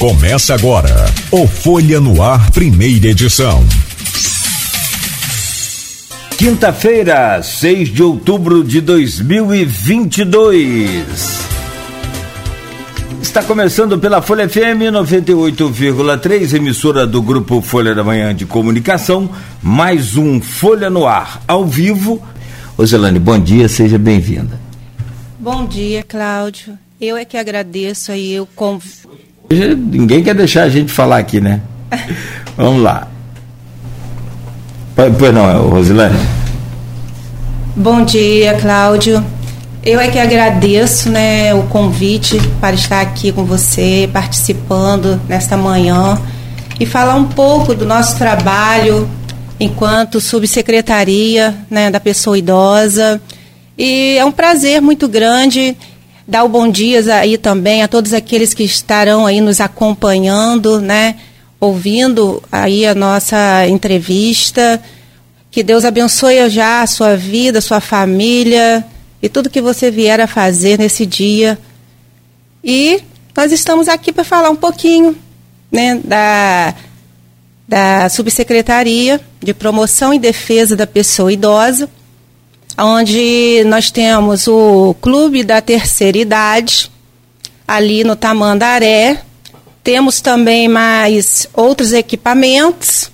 Começa agora o Folha no Ar, primeira edição. Quinta-feira, 6 de outubro de 2022. Está começando pela Folha FM 98,3, emissora do grupo Folha da Manhã de Comunicação, mais um Folha no Ar, ao vivo. Roselane, bom dia, seja bem-vinda. Bom dia, Cláudio. Eu é que agradeço aí o convite Ninguém quer deixar a gente falar aqui, né? Vamos lá. Pois não, Rosilane. Bom dia, Cláudio. Eu é que agradeço né, o convite para estar aqui com você, participando nesta manhã e falar um pouco do nosso trabalho enquanto subsecretaria né, da pessoa idosa. E é um prazer muito grande Dar o bom dia aí também a todos aqueles que estarão aí nos acompanhando, né? Ouvindo aí a nossa entrevista. Que Deus abençoe já a sua vida, a sua família e tudo que você vier a fazer nesse dia. E nós estamos aqui para falar um pouquinho né, da, da Subsecretaria de Promoção e Defesa da Pessoa Idosa onde nós temos o Clube da Terceira Idade, ali no Tamandaré. Temos também mais outros equipamentos.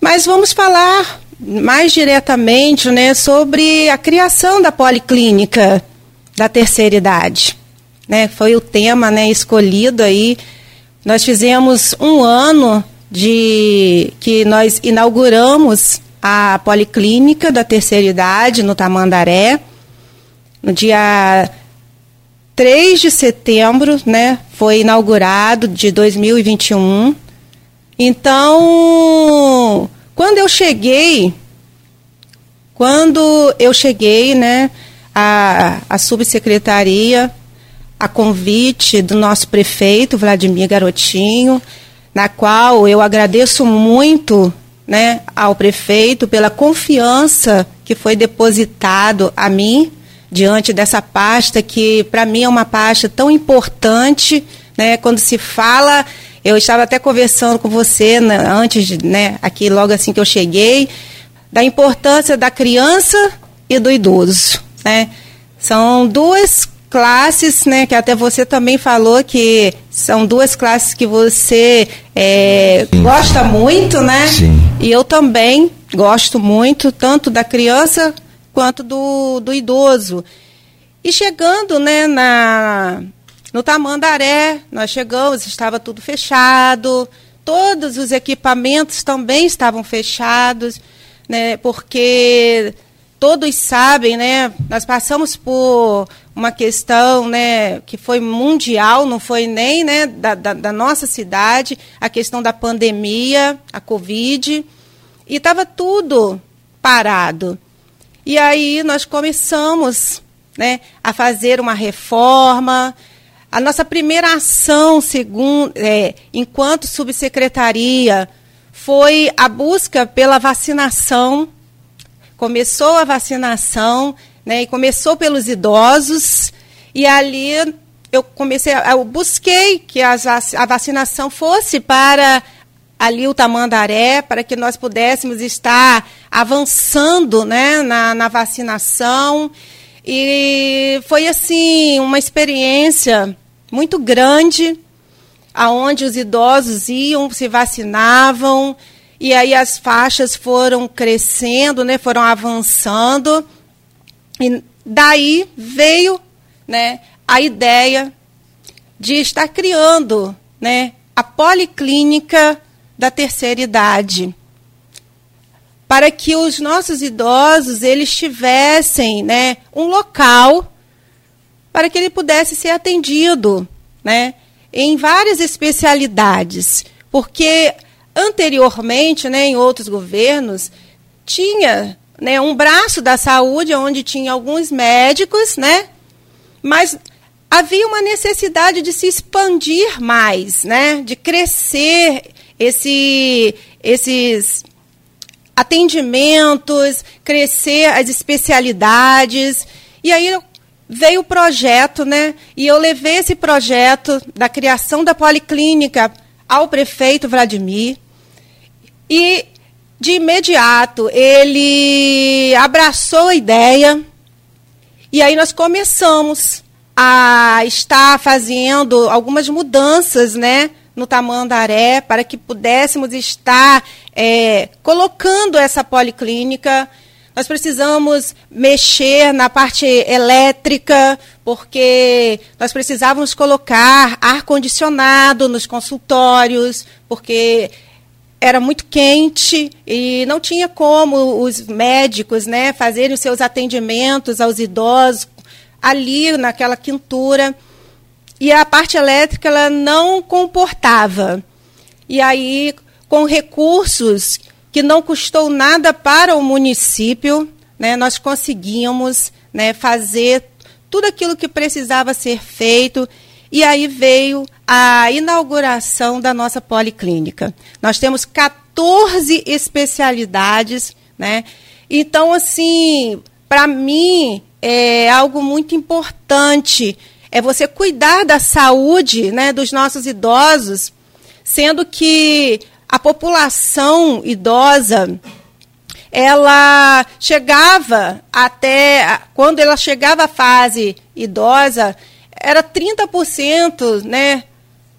Mas vamos falar mais diretamente né, sobre a criação da Policlínica da Terceira Idade. Né, foi o tema né, escolhido aí. Nós fizemos um ano de que nós inauguramos a Policlínica da Terceira Idade, no Tamandaré, no dia 3 de setembro, né, foi inaugurado de 2021. Então, quando eu cheguei, quando eu cheguei, né, a, a subsecretaria, a convite do nosso prefeito, Vladimir Garotinho, na qual eu agradeço muito né, ao prefeito pela confiança que foi depositado a mim diante dessa pasta que para mim é uma pasta tão importante, né, quando se fala, eu estava até conversando com você né, antes, né, aqui logo assim que eu cheguei, da importância da criança e do idoso, né? São duas classes, né, que até você também falou que são duas classes que você é, gosta muito, né? Sim. E eu também gosto muito, tanto da criança quanto do, do idoso. E chegando, né, na, no Tamandaré, nós chegamos, estava tudo fechado, todos os equipamentos também estavam fechados, né, porque todos sabem, né, nós passamos por uma questão né, que foi mundial, não foi nem né, da, da, da nossa cidade, a questão da pandemia, a Covid, e estava tudo parado. E aí nós começamos né, a fazer uma reforma. A nossa primeira ação, segundo, é, enquanto subsecretaria, foi a busca pela vacinação. Começou a vacinação né? E começou pelos idosos e ali eu comecei, eu busquei que a, vacinação fosse para ali o Tamandaré, para que nós pudéssemos estar avançando né, na, na vacinação. E foi assim uma experiência muito grande, aonde os idosos iam, se vacinavam, e aí as faixas foram crescendo, né, foram avançando. E daí veio né, a ideia de estar criando né, a policlínica da terceira idade. Para que os nossos idosos eles tivessem né, um local para que ele pudesse ser atendido né, em várias especialidades. Porque anteriormente né, em outros governos tinha né, um braço da saúde onde tinha alguns médicos, né? Mas havia uma necessidade de se expandir mais, né? De crescer esse, esses atendimentos, crescer as especialidades. E aí veio o projeto, né? E eu levei esse projeto da criação da policlínica ao prefeito Vladimir. E de imediato ele abraçou a ideia. E aí nós começamos a estar fazendo algumas mudanças, né? no Tamandaré para que pudéssemos estar é, colocando essa policlínica nós precisamos mexer na parte elétrica, porque nós precisávamos colocar ar-condicionado nos consultórios, porque era muito quente e não tinha como os médicos né, fazerem os seus atendimentos aos idosos ali naquela quintura. E a parte elétrica ela não comportava. E aí, com recursos que não custou nada para o município, né, nós conseguimos né, fazer tudo aquilo que precisava ser feito. E aí veio a inauguração da nossa policlínica. Nós temos 14 especialidades, né? Então, assim, para mim é algo muito importante é você cuidar da saúde, né, dos nossos idosos, sendo que a população idosa ela chegava até quando ela chegava à fase idosa era 30%, né,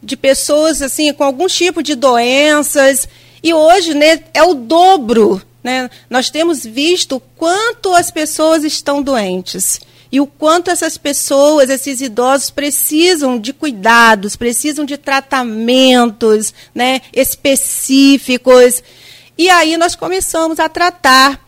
de pessoas assim com algum tipo de doenças e hoje, né, é o dobro, né? Nós temos visto quanto as pessoas estão doentes e o quanto essas pessoas, esses idosos precisam de cuidados, precisam de tratamentos, né, específicos. E aí nós começamos a tratar.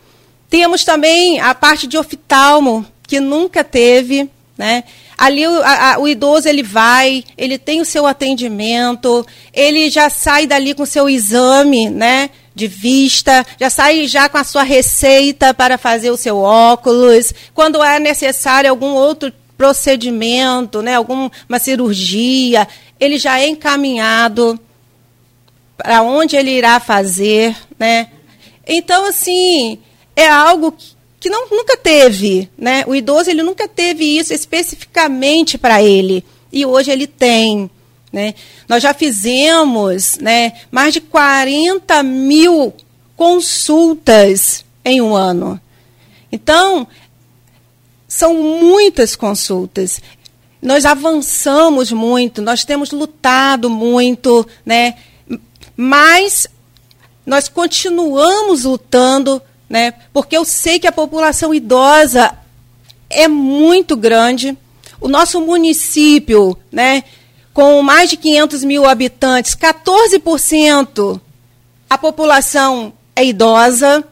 Temos também a parte de oftalmo, que nunca teve, né? Ali o, a, o, idoso ele vai, ele tem o seu atendimento, ele já sai dali com o seu exame, né? de vista, já sai já com a sua receita para fazer o seu óculos. Quando é necessário algum outro procedimento, né, alguma cirurgia, ele já é encaminhado para onde ele irá fazer, né? Então assim, é algo que não, nunca teve, né? O idoso ele nunca teve isso especificamente para ele e hoje ele tem. Né? Nós já fizemos né, mais de 40 mil consultas em um ano. Então, são muitas consultas. Nós avançamos muito, nós temos lutado muito, né? mas nós continuamos lutando, né? porque eu sei que a população idosa é muito grande. O nosso município, né? com mais de 500 mil habitantes, 14% a população é idosa.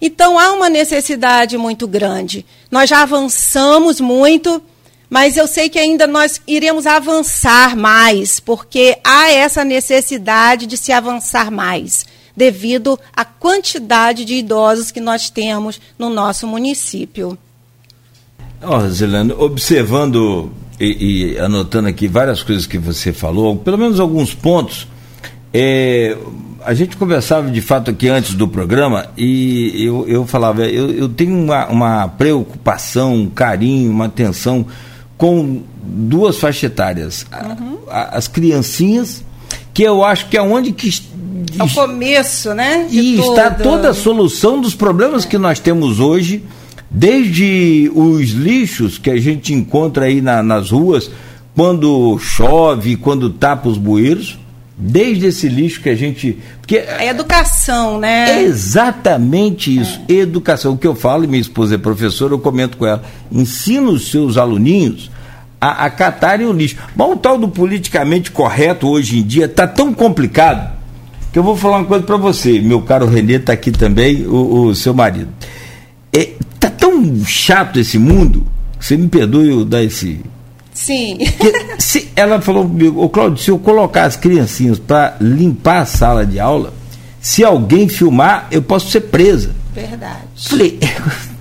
Então há uma necessidade muito grande. Nós já avançamos muito, mas eu sei que ainda nós iremos avançar mais, porque há essa necessidade de se avançar mais, devido à quantidade de idosos que nós temos no nosso município. Ó, oh, observando e, e, anotando aqui várias coisas que você falou, pelo menos alguns pontos. É, a gente conversava de fato aqui antes do programa e eu, eu falava, eu, eu tenho uma, uma preocupação, um carinho, uma atenção com duas faixas etárias. Uhum. A, as criancinhas, que eu acho que é onde que. É o começo, né? E está toda a solução dos problemas é. que nós temos hoje Desde os lixos que a gente encontra aí na, nas ruas, quando chove, quando tapa os bueiros, desde esse lixo que a gente. Porque, é educação, né? É exatamente isso, é. educação. O que eu falo, e minha esposa é professora, eu comento com ela. Ensina os seus aluninhos a, a catarem o lixo. Mas o tal do politicamente correto hoje em dia está tão complicado que eu vou falar uma coisa para você. Meu caro Renê está aqui também, o, o seu marido. É, tá tão chato esse mundo, você me perdoe eu dar esse. Sim. Que, se, ela falou comigo, ô Claudio, se eu colocar as criancinhas para limpar a sala de aula, se alguém filmar, eu posso ser presa. Verdade. Falei,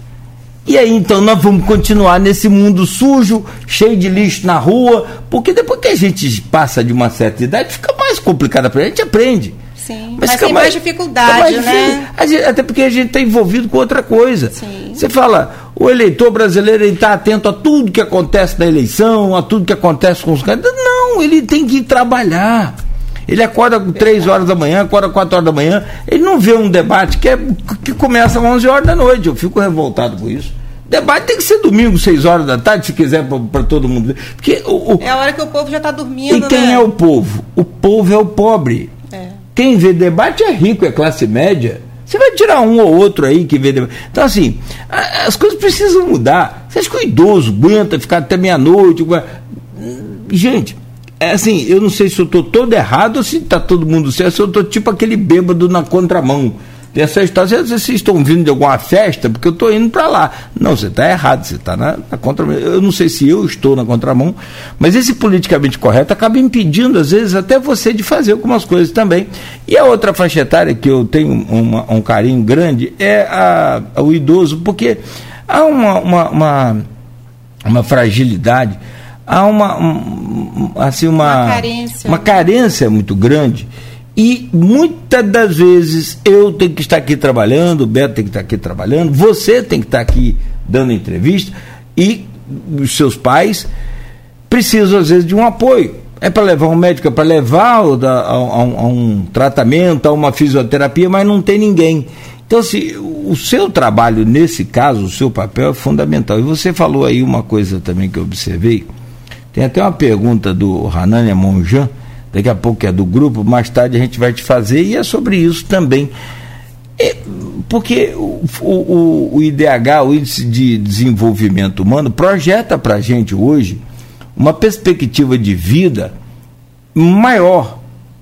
e aí então nós vamos continuar nesse mundo sujo, cheio de lixo na rua, porque depois que a gente passa de uma certa idade, fica mais complicado para a gente aprende. Sim, mas, mas tem mais, mais dificuldade, mais né? até porque a gente está envolvido com outra coisa. Sim. Você fala, o, eleitor brasileiro está atento a tudo que acontece na eleição, a tudo que acontece com os candidatos. Não, ele tem que trabalhar. Ele acorda com 3 horas da manhã, acorda 4 horas da manhã, ele não vê um debate que, é, que começa às 11 horas da noite. Eu fico revoltado com isso. Debate tem que ser domingo, 6 horas da tarde, se quiser, para todo mundo. Porque o, o, é a hora que o povo já está dormindo. E quem né? é o povo? O povo é o pobre. É. Quem vê debate é rico, é classe média. Você vai tirar um ou outro aí que vê debate. Então, assim, as coisas precisam mudar. Você acha que o idoso aguenta ficar até meia-noite? Gente, é assim, eu não sei se eu estou todo errado ou se está todo mundo certo, se eu estou tipo aquele bêbado na contramão dessa história. Vocês estão vindo de alguma festa, porque eu estou indo para lá. Não, você está errado, você está na, na contramão. Eu não sei se eu estou na contramão, mas esse politicamente correto acaba impedindo, às vezes, até você de fazer algumas coisas também. E a outra faixa etária que eu tenho uma, um carinho grande é a, a, o idoso, porque há uma, uma, uma, uma fragilidade, há uma, um, assim, uma, uma carência. uma carência muito grande e muitas das vezes eu tenho que estar aqui trabalhando, o Beto tem que estar aqui trabalhando, você tem que estar aqui dando entrevista e os seus pais precisam às vezes de um apoio. É para levar um médico, é para levar a, a, a, um tratamento, a uma fisioterapia, mas não tem ninguém. Então, assim, o seu trabalho, nesse caso, o seu papel é fundamental. E você falou aí uma coisa também que eu observei. Tem até uma pergunta do Hanania Monjan, daqui a pouco é do grupo, mais tarde a gente vai te fazer, e é sobre isso também. É, porque o, o, o IDH, o Índice de Desenvolvimento Humano, projeta para a gente hoje uma perspectiva de vida maior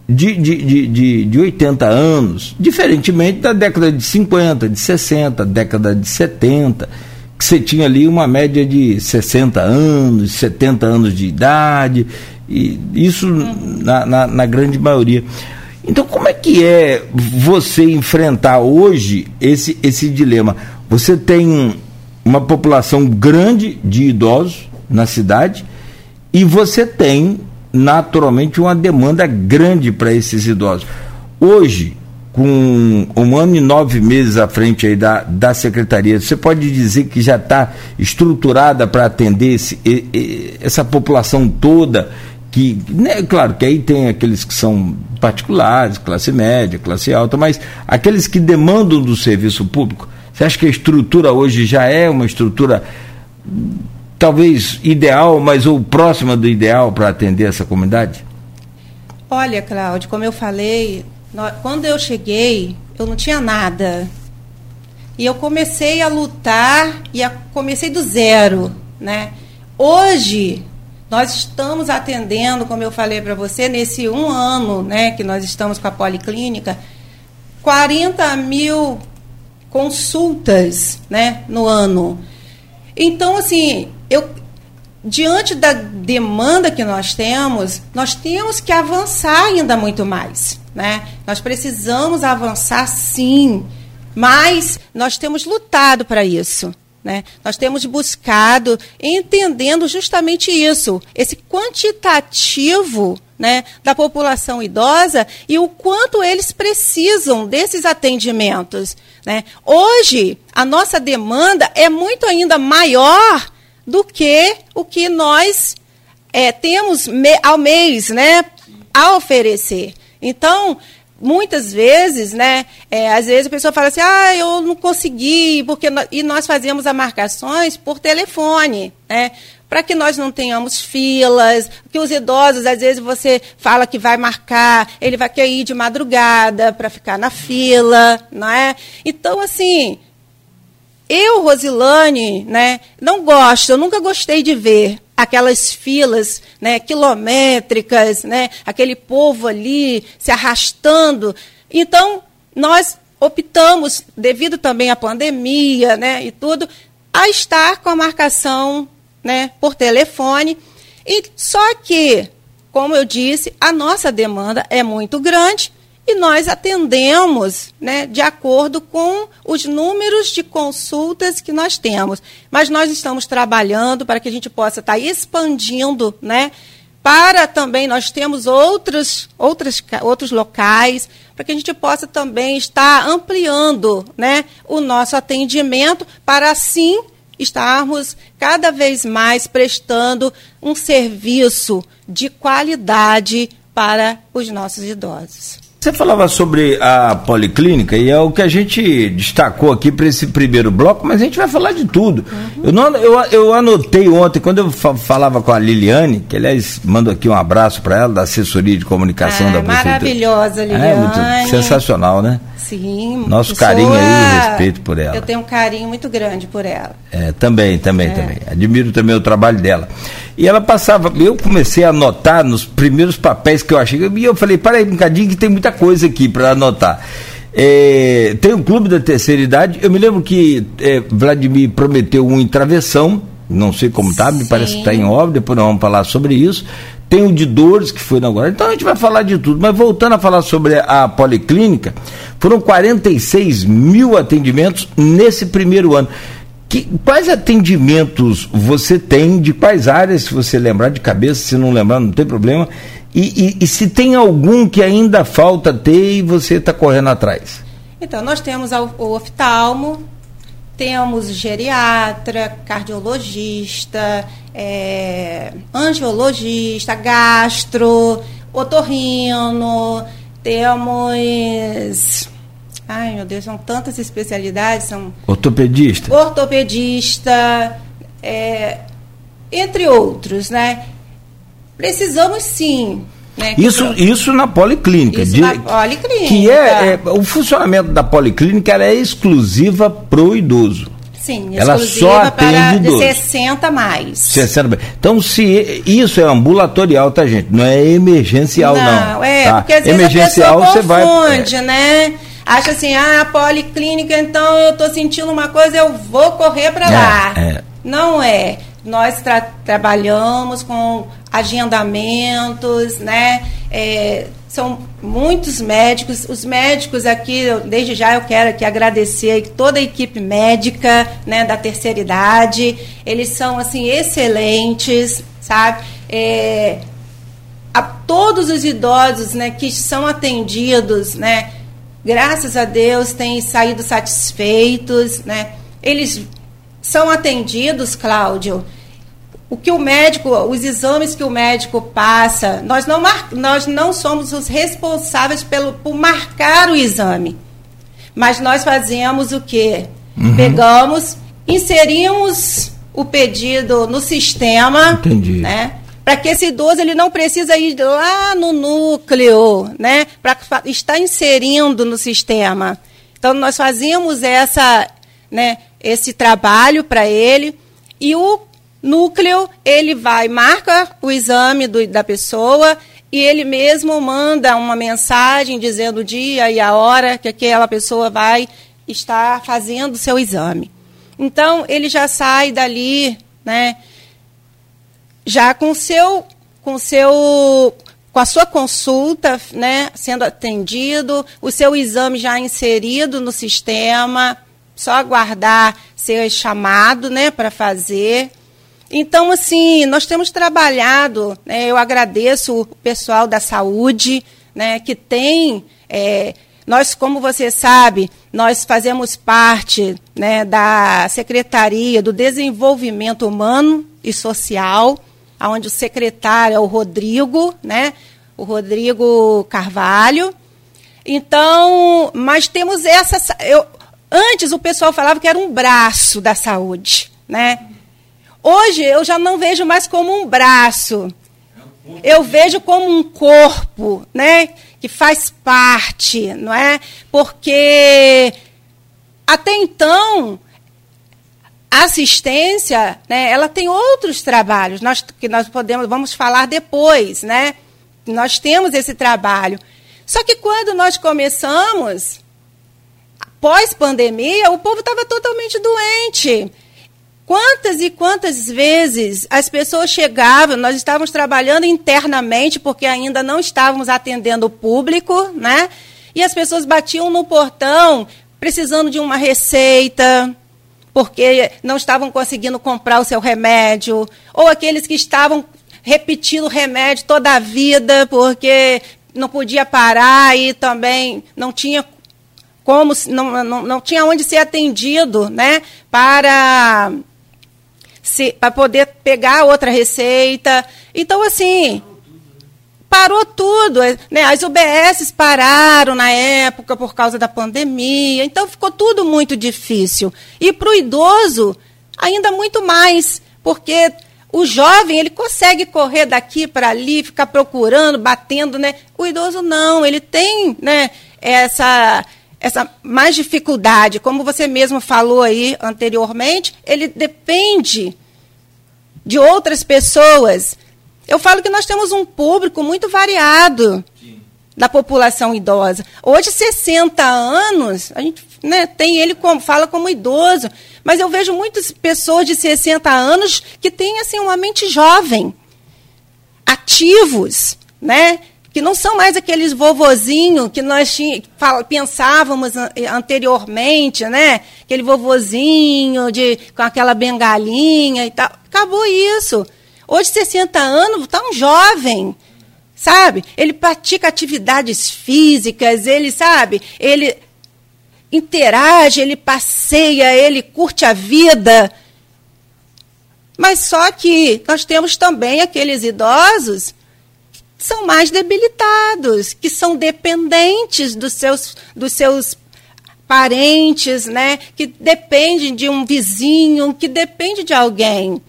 de, de, de, de, de 80 anos, diferentemente da década de 50, de 60, década de 70, que você tinha ali uma média de 60 anos, 70 anos de idade, e isso na, na, na grande maioria. Então, como é que é você enfrentar hoje esse, esse dilema? Você tem uma população grande de idosos na cidade e você tem, naturalmente, uma demanda grande para esses idosos. Hoje, com um ano e nove meses à frente aí da, da secretaria, você pode dizer que já está estruturada para atender esse, essa população toda que, né, claro que aí tem aqueles que são particulares, classe média, classe alta, mas aqueles que demandam do serviço público, você acha que a estrutura hoje já é uma estrutura talvez ideal, mas ou próxima do ideal para atender essa comunidade? Olha, Cláudio, como eu falei, quando eu cheguei, eu não tinha nada. E eu comecei a lutar e a, comecei do zero, né? Hoje nós estamos atendendo, como eu falei para você, nesse um ano né, que nós estamos com a Policlínica, 40 mil consultas né, no ano. Então, assim, eu, diante da demanda que nós temos, nós temos que avançar ainda muito mais. Né? Nós precisamos avançar sim, mas nós temos lutado para isso. Né? Nós temos buscado, entendendo justamente isso, esse quantitativo né, da população idosa e o quanto eles precisam desses atendimentos. Né? Hoje, a nossa demanda é muito ainda maior do que o que nós é, temos me, ao mês né, a oferecer. Então, muitas vezes, né, é, às vezes a pessoa fala assim, ah, eu não consegui, porque e nós fazemos as marcações por telefone, né, para que nós não tenhamos filas, que os idosos, às vezes você fala que vai marcar, ele vai querer ir de madrugada para ficar na fila, não é? Então, assim, eu, Rosilane, né, não gosto, eu nunca gostei de ver aquelas filas né, quilométricas, né, aquele povo ali se arrastando. Então, nós optamos, devido também à pandemia né, e tudo, a estar com a marcação né, por telefone. E só que, como eu disse, a nossa demanda é muito grande e nós atendemos né, de acordo com os números de consultas que nós temos. Mas nós estamos trabalhando para que a gente possa estar expandindo, né? Para também nós temos outros, outros, outros locais, para que a gente possa também estar ampliando né, o nosso atendimento, para assim estarmos cada vez mais prestando um serviço de qualidade para os nossos idosos. Você falava sobre a policlínica e é o que a gente destacou aqui para esse primeiro bloco, mas a gente vai falar de tudo. Uhum. Eu, não, eu, eu anotei ontem, quando eu falava com a Liliane, que aliás mando aqui um abraço para ela, da assessoria de comunicação ah, da Prefeitura. Maravilhosa, Liliane. É, muito sensacional, né? Sim. Nosso carinho aí e respeito por ela. Eu tenho um carinho muito grande por ela. É, também, também, é. também. Admiro também o trabalho dela. E ela passava, eu comecei a anotar nos primeiros papéis que eu achei, e eu falei, para aí um bocadinho que tem muita coisa aqui para anotar. É, tem o Clube da Terceira Idade, eu me lembro que é, Vladimir prometeu um em travessão, não sei como está, me parece que está em obra, depois nós vamos falar sobre isso. Tem o de dores que foi inaugurado, então a gente vai falar de tudo. Mas voltando a falar sobre a policlínica, foram 46 mil atendimentos nesse primeiro ano. Que, quais atendimentos você tem, de quais áreas, se você lembrar de cabeça, se não lembrar, não tem problema, e, e, e se tem algum que ainda falta ter e você está correndo atrás? Então, nós temos o oftalmo, temos geriatra, cardiologista, é, angiologista, gastro, otorrino, temos Ai, meu Deus, são tantas especialidades. São ortopedista. Ortopedista, é, entre outros, né? Precisamos sim. Né, isso, isso na policlínica. Isso de, na policlínica. Que é, é, o funcionamento da policlínica é exclusiva pro idoso. Sim, ela só atende para de 60 mais. 60 Então, se isso é ambulatorial, tá, gente? Não é emergencial, não. Não, é, tá? porque às vezes emergencial, a pessoa confunde, você vai, é. né? Acha assim, ah, policlínica, então eu estou sentindo uma coisa, eu vou correr para é, lá. É. Não é. Nós tra trabalhamos com agendamentos, né? É, são muitos médicos. Os médicos aqui, desde já eu quero aqui agradecer toda a equipe médica, né, da terceira idade. Eles são assim excelentes, sabe? É, a todos os idosos, né, que são atendidos, né, graças a Deus, têm saído satisfeitos, né? Eles são atendidos, Cláudio. O que o médico, os exames que o médico passa, nós não, mar, nós não somos os responsáveis pelo, por marcar o exame. Mas nós fazemos o quê? Uhum. Pegamos, inserimos o pedido no sistema, Entendi. né? Para que esse idoso ele não precisa ir lá no núcleo, né, para estar inserindo no sistema. Então nós fazíamos essa, né, esse trabalho para ele e o núcleo ele vai marca o exame do, da pessoa e ele mesmo manda uma mensagem dizendo o dia e a hora que aquela pessoa vai estar fazendo o seu exame. Então ele já sai dali, né? Já com seu com seu com a sua consulta, né, sendo atendido, o seu exame já inserido no sistema, só aguardar ser chamado, né, para fazer. Então, assim, nós temos trabalhado, né, eu agradeço o pessoal da saúde, né, que tem, é, nós, como você sabe, nós fazemos parte né, da Secretaria do Desenvolvimento Humano e Social, onde o secretário é o Rodrigo, né? O Rodrigo Carvalho. Então, mas temos essa. Eu, antes o pessoal falava que era um braço da saúde, né? Hoje eu já não vejo mais como um braço. Eu vejo como um corpo, né? Que faz parte, não é? Porque até então assistência, né, ela tem outros trabalhos, nós, que nós podemos, vamos falar depois, né? Nós temos esse trabalho. Só que quando nós começamos, pós-pandemia, o povo estava totalmente doente. Quantas e quantas vezes as pessoas chegavam, nós estávamos trabalhando internamente, porque ainda não estávamos atendendo o público, né? E as pessoas batiam no portão precisando de uma receita, porque não estavam conseguindo comprar o seu remédio, ou aqueles que estavam repetindo o remédio toda a vida porque não podia parar e também não tinha como não, não, não tinha onde ser atendido, né, para para poder pegar outra receita. Então, assim, parou tudo. Né? As UBSs pararam na época por causa da pandemia, então ficou tudo muito difícil. E para o idoso, ainda muito mais, porque o jovem, ele consegue correr daqui para ali, ficar procurando, batendo, né? O idoso não, ele tem, né, essa essa mais dificuldade, como você mesmo falou aí anteriormente, ele depende de outras pessoas. Eu falo que nós temos um público muito variado Sim. da população idosa. Hoje, 60 anos, a gente né, tem ele como fala como idoso, mas eu vejo muitas pessoas de 60 anos que têm assim uma mente jovem, ativos, né? Que não são mais aqueles vovozinhos que nós pensávamos anteriormente, né? Aquele vovozinho de, com aquela bengalinha e tal. Acabou isso. Hoje, 60 anos, está um jovem sabe? Ele pratica atividades físicas, ele sabe, ele interage, ele passeia, ele curte a vida. Mas só que nós temos também aqueles idosos que são mais debilitados, que são dependentes dos seus, dos seus parentes, né? que dependem de um vizinho, que depende de alguém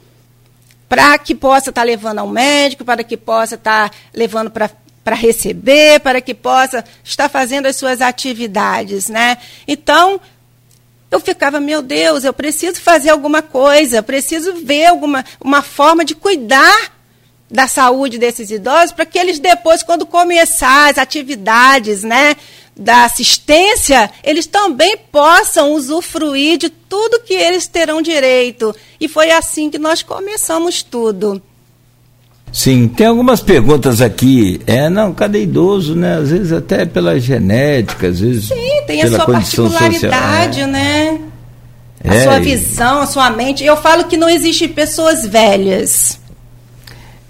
para que possa estar tá levando ao médico, para que possa estar tá levando para para receber, para que possa estar fazendo as suas atividades, né? Então, eu ficava, meu Deus, eu preciso fazer alguma coisa, preciso ver alguma uma forma de cuidar da saúde desses idosos para que eles depois, quando começar as atividades, né, da assistência, eles também possam usufruir de tudo que eles terão direito. E foi assim que nós começamos tudo. Sim, tem algumas perguntas aqui. É, não, cadê idoso, né? Às vezes até pela genética, às vezes. Sim, tem a sua particularidade, social. né? A é, sua visão, a sua mente. Eu falo que não existe pessoas velhas.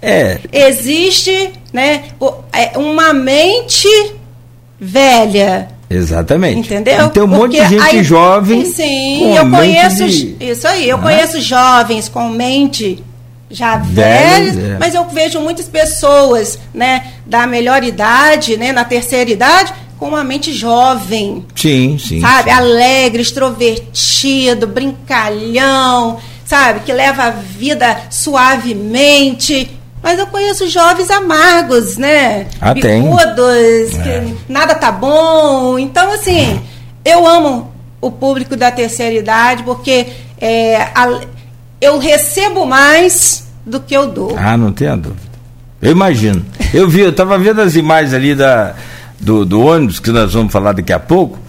É. Existe, né, é, uma mente velha. Exatamente. Entendeu? tem um monte de gente aí, jovem. Sim, eu conheço. De... Isso aí, eu ah. conheço jovens com mente já velhas, é. mas eu vejo muitas pessoas, né, da melhor idade, né, na terceira idade, com uma mente jovem. Sim, sim. Sabe? Sim. Alegre, extrovertido, brincalhão, sabe? Que leva a vida suavemente. Mas eu conheço jovens amargos, né? Ah, Bicudos, tem. É. que nada tá bom. Então, assim, eu amo o público da terceira idade porque é, a, eu recebo mais do que eu dou. Ah, não tenho dúvida. Eu imagino. Eu vi, eu estava vendo as imagens ali da, do, do, ônibus, que nós vamos falar daqui a pouco.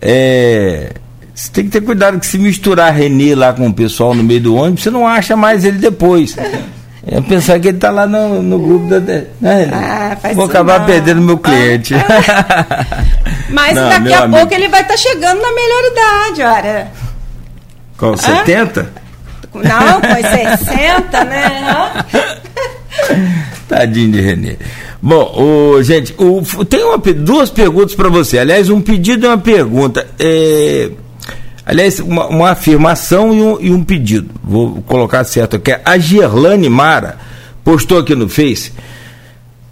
É, você tem que ter cuidado que se misturar Renê lá com o pessoal no meio do ônibus, você não acha mais ele depois. Eu pensar que ele está lá no, no grupo da. Né, ah, Vou acabar não. perdendo meu cliente. Ah, Mas não, daqui a amigo. pouco ele vai estar tá chegando na melhor idade, olha. Qual? 70? Não, foi 60, né? Tadinho de Renê. Bom, o, gente, o, tem uma, duas perguntas para você. Aliás, um pedido e uma pergunta. É, aliás, uma, uma afirmação e um, e um, pedido. Vou colocar certo aqui. A Gerlane Mara postou aqui no Face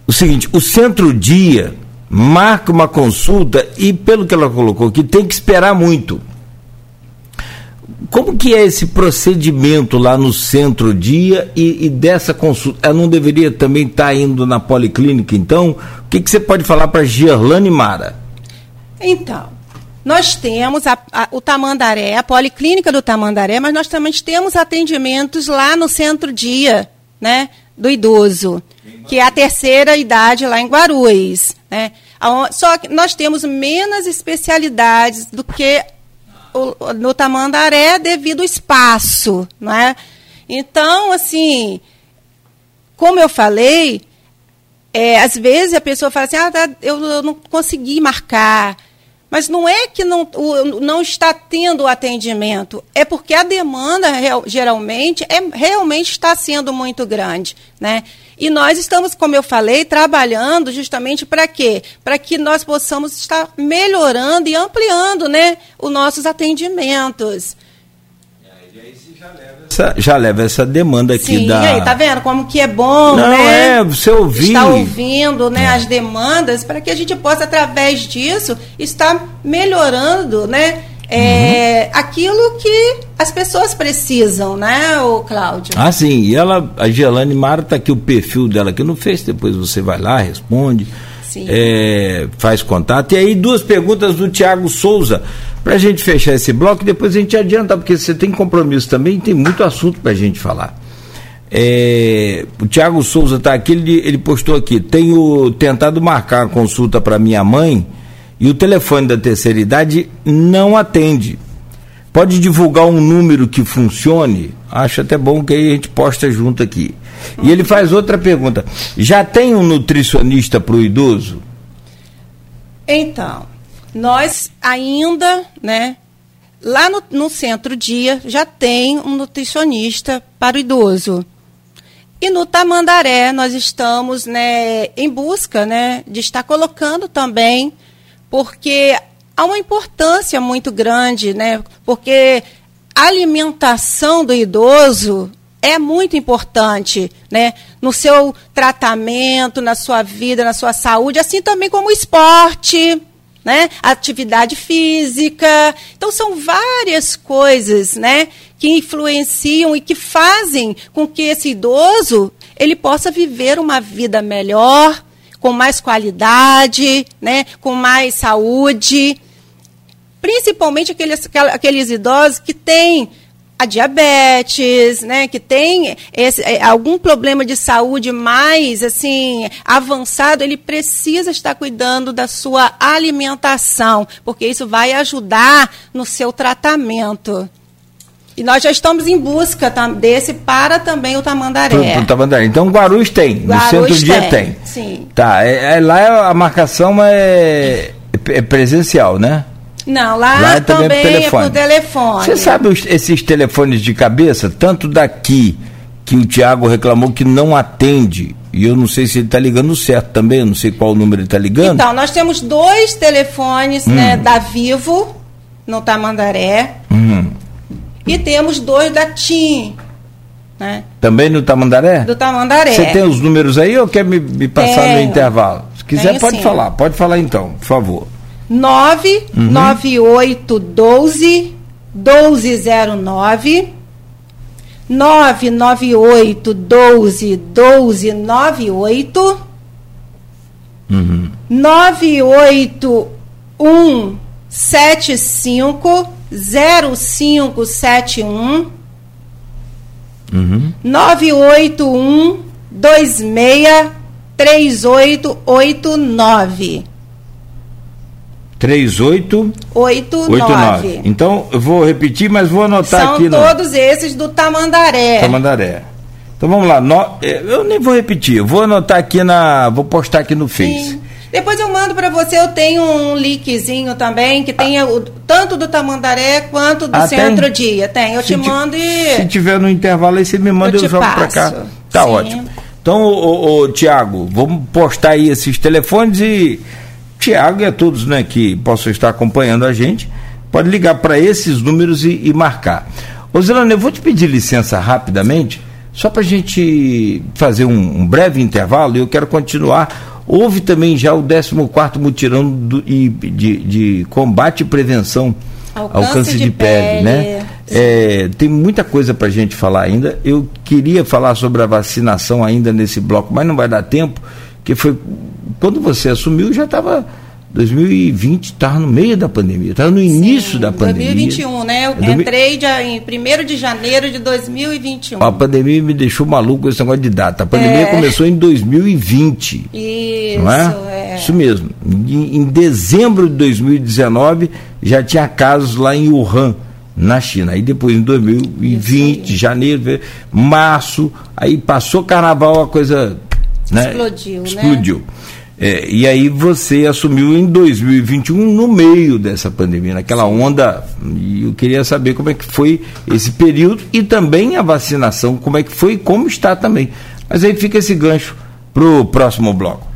o seguinte: o centro-dia marca uma consulta e, pelo que ela colocou aqui, tem que esperar muito. Como que é esse procedimento lá no centro-dia e, e, dessa consulta? Ela não deveria também estar tá indo na policlínica, então? O que, que você pode falar para Gerlane Mara? Então, nós temos a, a, o Tamandaré, a policlínica do Tamandaré, mas nós também temos atendimentos lá no centro-dia, né, do idoso, que é a terceira idade lá em Guarulhos, né? Só que nós temos menos especialidades do que no Tamandaré devido ao espaço, não é? Então, assim, como eu falei, é, às vezes a pessoa fala assim, ah, tá, eu, eu, não consegui marcar. Mas não é que não, não está tendo atendimento, é porque a demanda geralmente é, realmente está sendo muito grande. Né? E nós estamos, como eu falei, trabalhando justamente para quê? Para que nós possamos estar melhorando e ampliando né, os nosos atendimentos. E aí você já leva essa, já leva essa demanda aqui Sim, da. e aí, tá vendo como que é bom, Não, né? é, você ouvir. Estar ouvindo né, as demandas para que a gente possa, através disso, estar melhorando, né? É, aquilo que as pessoas precisam, né, o Cláudio? Ah, sim. E ela, a Gelane Mara, tá aqui o perfil dela aqui no Face, depois você vai lá, responde. É, faz contato. E aí, duas perguntas do Tiago Souza, para a gente fechar esse bloco, depois a gente adianta, porque você tem compromisso também, tem muito assunto para a gente falar. É, o Tiago Souza está aqui, ele, ele postou aqui: tenho tentado marcar a consulta para minha mãe e o telefone da terceira idade não atende. Pode divulgar um número que funcione? Acho até bom que aí a gente posta junto aqui. E ele faz outra pergunta: já tem um nutricionista para o idoso? Então, nós ainda, né, lá no, no centro dia já tem um nutricionista para o idoso. E no Tamandaré nós estamos, né, em busca, né, de estar colocando também, porque há uma importância muito grande, né, porque a alimentação do idoso é muito importante, né? No seu tratamento, na sua vida, na sua saúde, assim também como o esporte, né? Atividade física. Então são várias coisas, né, que influenciam e que fazem com que esse idoso ele possa viver uma vida melhor, com mais qualidade, né, com mais saúde. Principalmente aqueles, aqueles idosos que têm a diabetes, né, que tem esse, é, algum problema de saúde mais assim avançado, ele precisa estar cuidando da sua alimentação, porque isso vai ajudar no seu tratamento. E nós já estamos em busca desse para também o Tamandaré. Pro, Tamandaré. Então Guarulhos tem, Guarulhos no centro-dia tem. tem. Sim. Tá, é, é, lá a marcação é, é presencial, né? Não, lá, lá também, também é, telefone. é por telefone. Você sabe os, esses telefones de cabeça, tanto daqui que o Tiago reclamou que não atende, e eu não sei se ele está ligando certo também, eu não sei qual número ele está ligando. Então, nós temos dois telefones hum. né, da Vivo, no Tamandaré, hum. e temos dois da TIM. Né? Também no Tamandaré? Do Tamandaré. Você tem os números aí ou quer me, me passar Tenho. no intervalo? Se quiser, Tenho, pode sim. falar. Pode falar então, por favor. 99812 1209 998 12 1298 uhum. 981 75 0571 uhum. 981 26 3889 3889. Então, eu vou repetir, mas vou anotar São aqui. São todos no... esses do Tamandaré. Tamandaré. Então vamos lá. No... É, eu nem vou repetir, eu vou anotar aqui na. Vou postar aqui no Face. Sim. Depois eu mando para você, eu tenho um linkzinho também, que tem o, tanto do Tamandaré quanto do ah, Centro? Dia. Tem, eu se te mando e. Se tiver no intervalo aí, você me manda, eu, eu jogo para cá. Tá Sim. ótimo. Então, ô, ô, Tiago, vamos postar aí esses telefones e Tiago e a todos né, que possam estar acompanhando a gente, pode ligar para esses números e, e marcar. Ô Zelane, eu vou te pedir licença rapidamente, só para a gente fazer um, um, breve intervalo e eu quero continuar. Houve também já o 14 mutirão do, de, de, de, combate e prevenção ao, ao câncer de, de pele, pele, né? É, tem muita coisa para a gente falar ainda. Eu queria falar sobre a vacinação ainda nesse bloco, mas não vai dar tempo que foi quando você assumiu já estava 2020 estava no meio da pandemia, estava no início Sim, da pandemia. 2021, né? Eu entrei dia, em 1 de janeiro de 2021. A pandemia me deixou maluco com esse negócio de data. A pandemia é. começou em 2020. Isso, não é? é. Isso mesmo. Em, em, dezembro de 2019 já tinha casos lá em Wuhan, na China. Aí depois em 2020, janeiro, março, aí passou carnaval, a coisa né? Explodiu, né? É, e aí você assumiu em 2021 no meio dessa pandemia, naquela onda. E eu queria saber como é que foi esse período e também a vacinação, como é que foi e como está também. Mas aí fica esse gancho para o próximo bloco.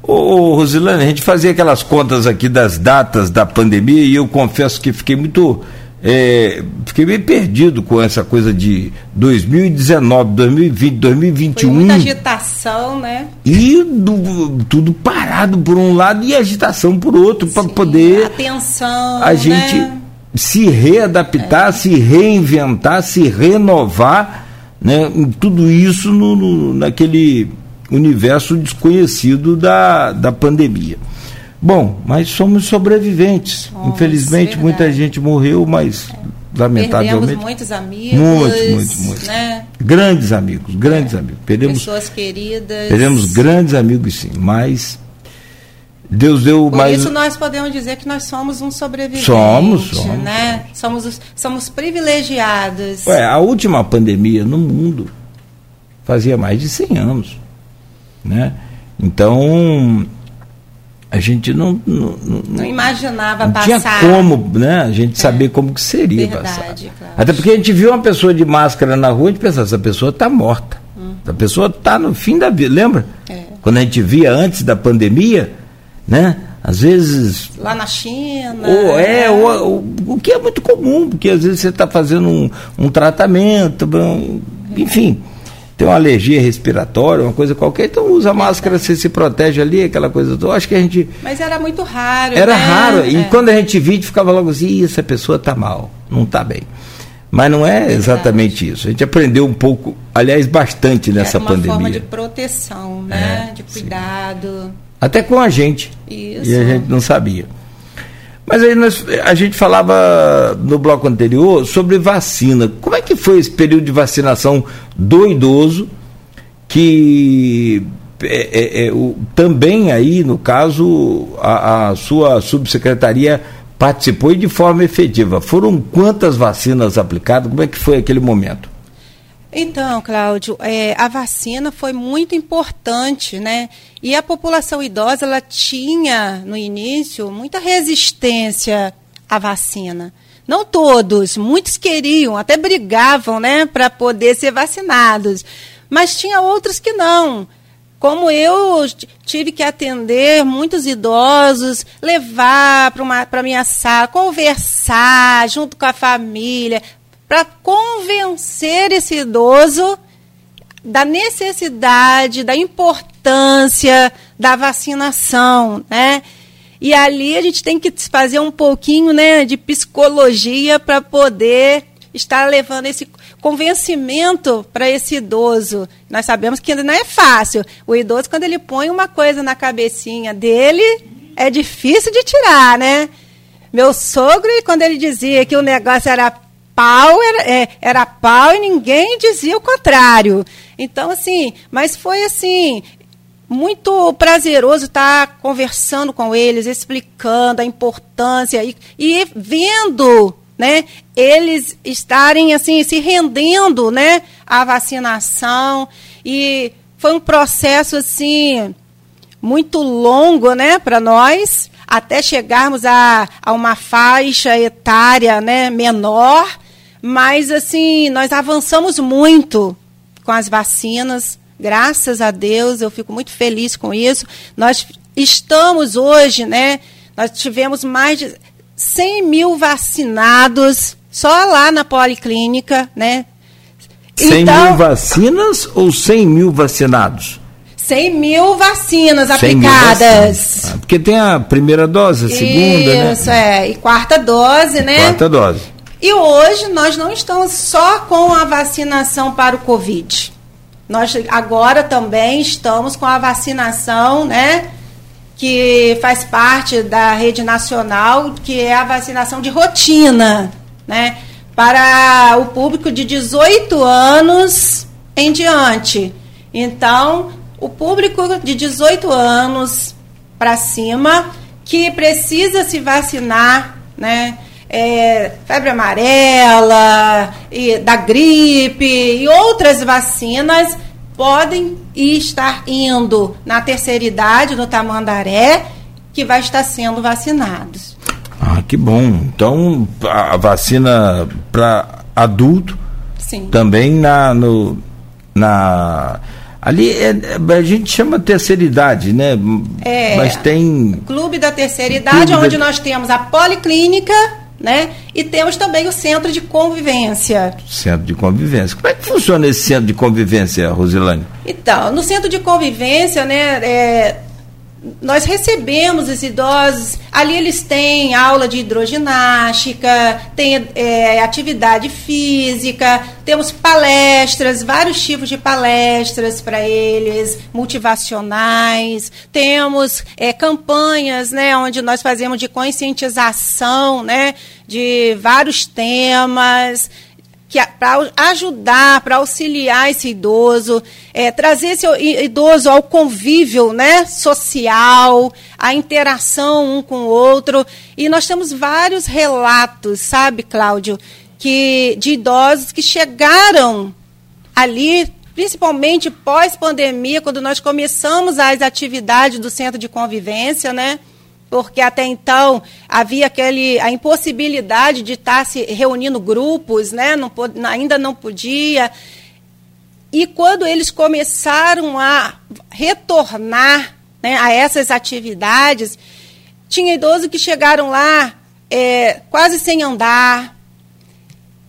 Ô, Rosilane, a gente fazia aquelas contas aqui das datas da pandemia e eu confesso que fiquei muito é, fiquei meio perdido com essa coisa de 2019, 2020, 2021. Foi muita agitação, né? E do, tudo parado por um lado e agitação por outro, para poder. Atenção. A gente né? se readaptar, é. se reinventar, se renovar, né? Tudo isso no, no, naquele universo desconhecido da, da pandemia. Bom, mas somos sobreviventes. Infelizmente, muita gente morreu, mas é. lamentavelmente. Perdemos muitos amigos. Muitos, muitos, muitos. Né? Grandes amigos, grandes é. amigos. Perdemos, Pessoas queridas. Perdemos grandes amigos, sim, mas. Deus deu Por mais. isso nós podemos dizer que nós somos um sobrevivente. Somos, somos. Né? Somos, somos privilegiados. Ué, a última pandemia no mundo fazia mais de 100 anos. Né? Então, a gente não não, não, não imaginava não passar. tinha como, né? A gente é. saber como que seria Verdade, passar. Claro. Até porque a gente viu uma pessoa de máscara na rua, a gente pensava, essa pessoa está morta. Hum. Essa pessoa está no fim da vida. Lembra? É. Quando a gente via antes da pandemia, né? Às vezes. Lá na China. Ou é, ou, ou, o que é muito comum, porque às vezes você está fazendo um, um tratamento, enfim tem uma alergia respiratória, uma coisa qualquer, então usa máscara, você se protege ali, aquela coisa toda. Acho que a gente. Mas era muito raro. Era né? raro. E é. quando a gente via, ficava logo assim, essa pessoa está mal, não está bem. Mas não é exatamente isso. A gente aprendeu um pouco, aliás, bastante nessa uma pandemia. Uma forma de proteção, né? É, de cuidado. Sim. Até com a gente. Isso. E a gente não sabia. Mas aí nós, a gente falava no bloco anterior sobre vacina. Como é que foi esse período de vacinação do idoso que é, é, é, o, também aí, no caso, a, a, sua subsecretaria participou e de forma efetiva. Foram quantas vacinas aplicadas? Como é que foi aquele momento? Então, Cláudio, é, a vacina foi muito importante, né? E a população idosa, ela tinha, no início, muita resistência à vacina. Não todos, muitos queriam, até brigavam, né, para poder ser vacinados. Mas tinha outros que não. Como eu tive que atender muitos idosos, levar para minha sala, conversar junto com a família, para convencer esse idoso da necessidade, da importância da vacinação, né? E ali a gente tem que fazer um pouquinho, né, de psicologia para poder estar levando esse convencimento para esse idoso. Nós sabemos que ainda não é fácil. O idoso quando ele põe uma coisa na cabecinha dele, é difícil de tirar, né? Meu sogro, quando ele dizia que o negócio era pau era, é, era pau e ninguém dizia o contrário. Então, assim, mas foi assim, muito prazeroso estar conversando com eles, explicando a importância e, e vendo né, eles estarem assim, se rendendo né, à vacinação. E foi um processo assim muito longo né, para nós, até chegarmos a, a uma faixa etária né, menor mas, assim, nós avançamos muito com as vacinas, graças a Deus, eu fico muito feliz com isso. Nós estamos hoje, né? Nós tivemos mais de 100 mil vacinados só lá na Policlínica, né? 100 então, mil vacinas ou 100 mil vacinados? 100 mil vacinas 100 aplicadas. Mil vacinas. Ah, porque tem a primeira dose, a segunda, né? Isso, é. E quarta dose, né? Quarta dose. E hoje nós não estamos só com a vacinação para o Covid. Nós agora também estamos com a vacinação, né? Que faz parte da rede nacional, que é a vacinação de rotina, né? Para o público de 18 anos em diante. Então, o público de 18 anos para cima que precisa se vacinar, né? É, febre amarela, e, da gripe e outras vacinas podem estar indo na terceira idade, no Tamandaré, que vai estar sendo vacinados. Ah, que bom. Então, a vacina para adulto Sim. também na, no, na Ali é, a gente chama terceira idade, né? É, Mas tem. Clube da Terceira Idade, Clube onde da... nós temos a policlínica né? E temos também o centro de convivência. Centro de convivência. Como é que funciona esse centro de convivência, Rosilane? Então, no centro de convivência, né, é, nós recebemos os idosos, ali eles têm aula de hidroginástica, tem é, atividade física, temos palestras, vários tipos de palestras para eles, motivacionais, temos é, campanhas, né, onde nós fazemos de conscientização, né, de vários temas, para ajudar, para auxiliar esse idoso, é, trazer esse idoso ao convívio né, social, à interação um com o outro. E nós temos vários relatos, sabe, Cláudio, que, de idosos que chegaram ali, principalmente pós-pandemia, quando nós começamos as atividades do centro de convivência, né? Porque até então havia aquele, a impossibilidade de estar se reunindo grupos, né? não, ainda não podia. E quando eles começaram a retornar né, a essas atividades, tinha idosos que chegaram lá é, quase sem andar.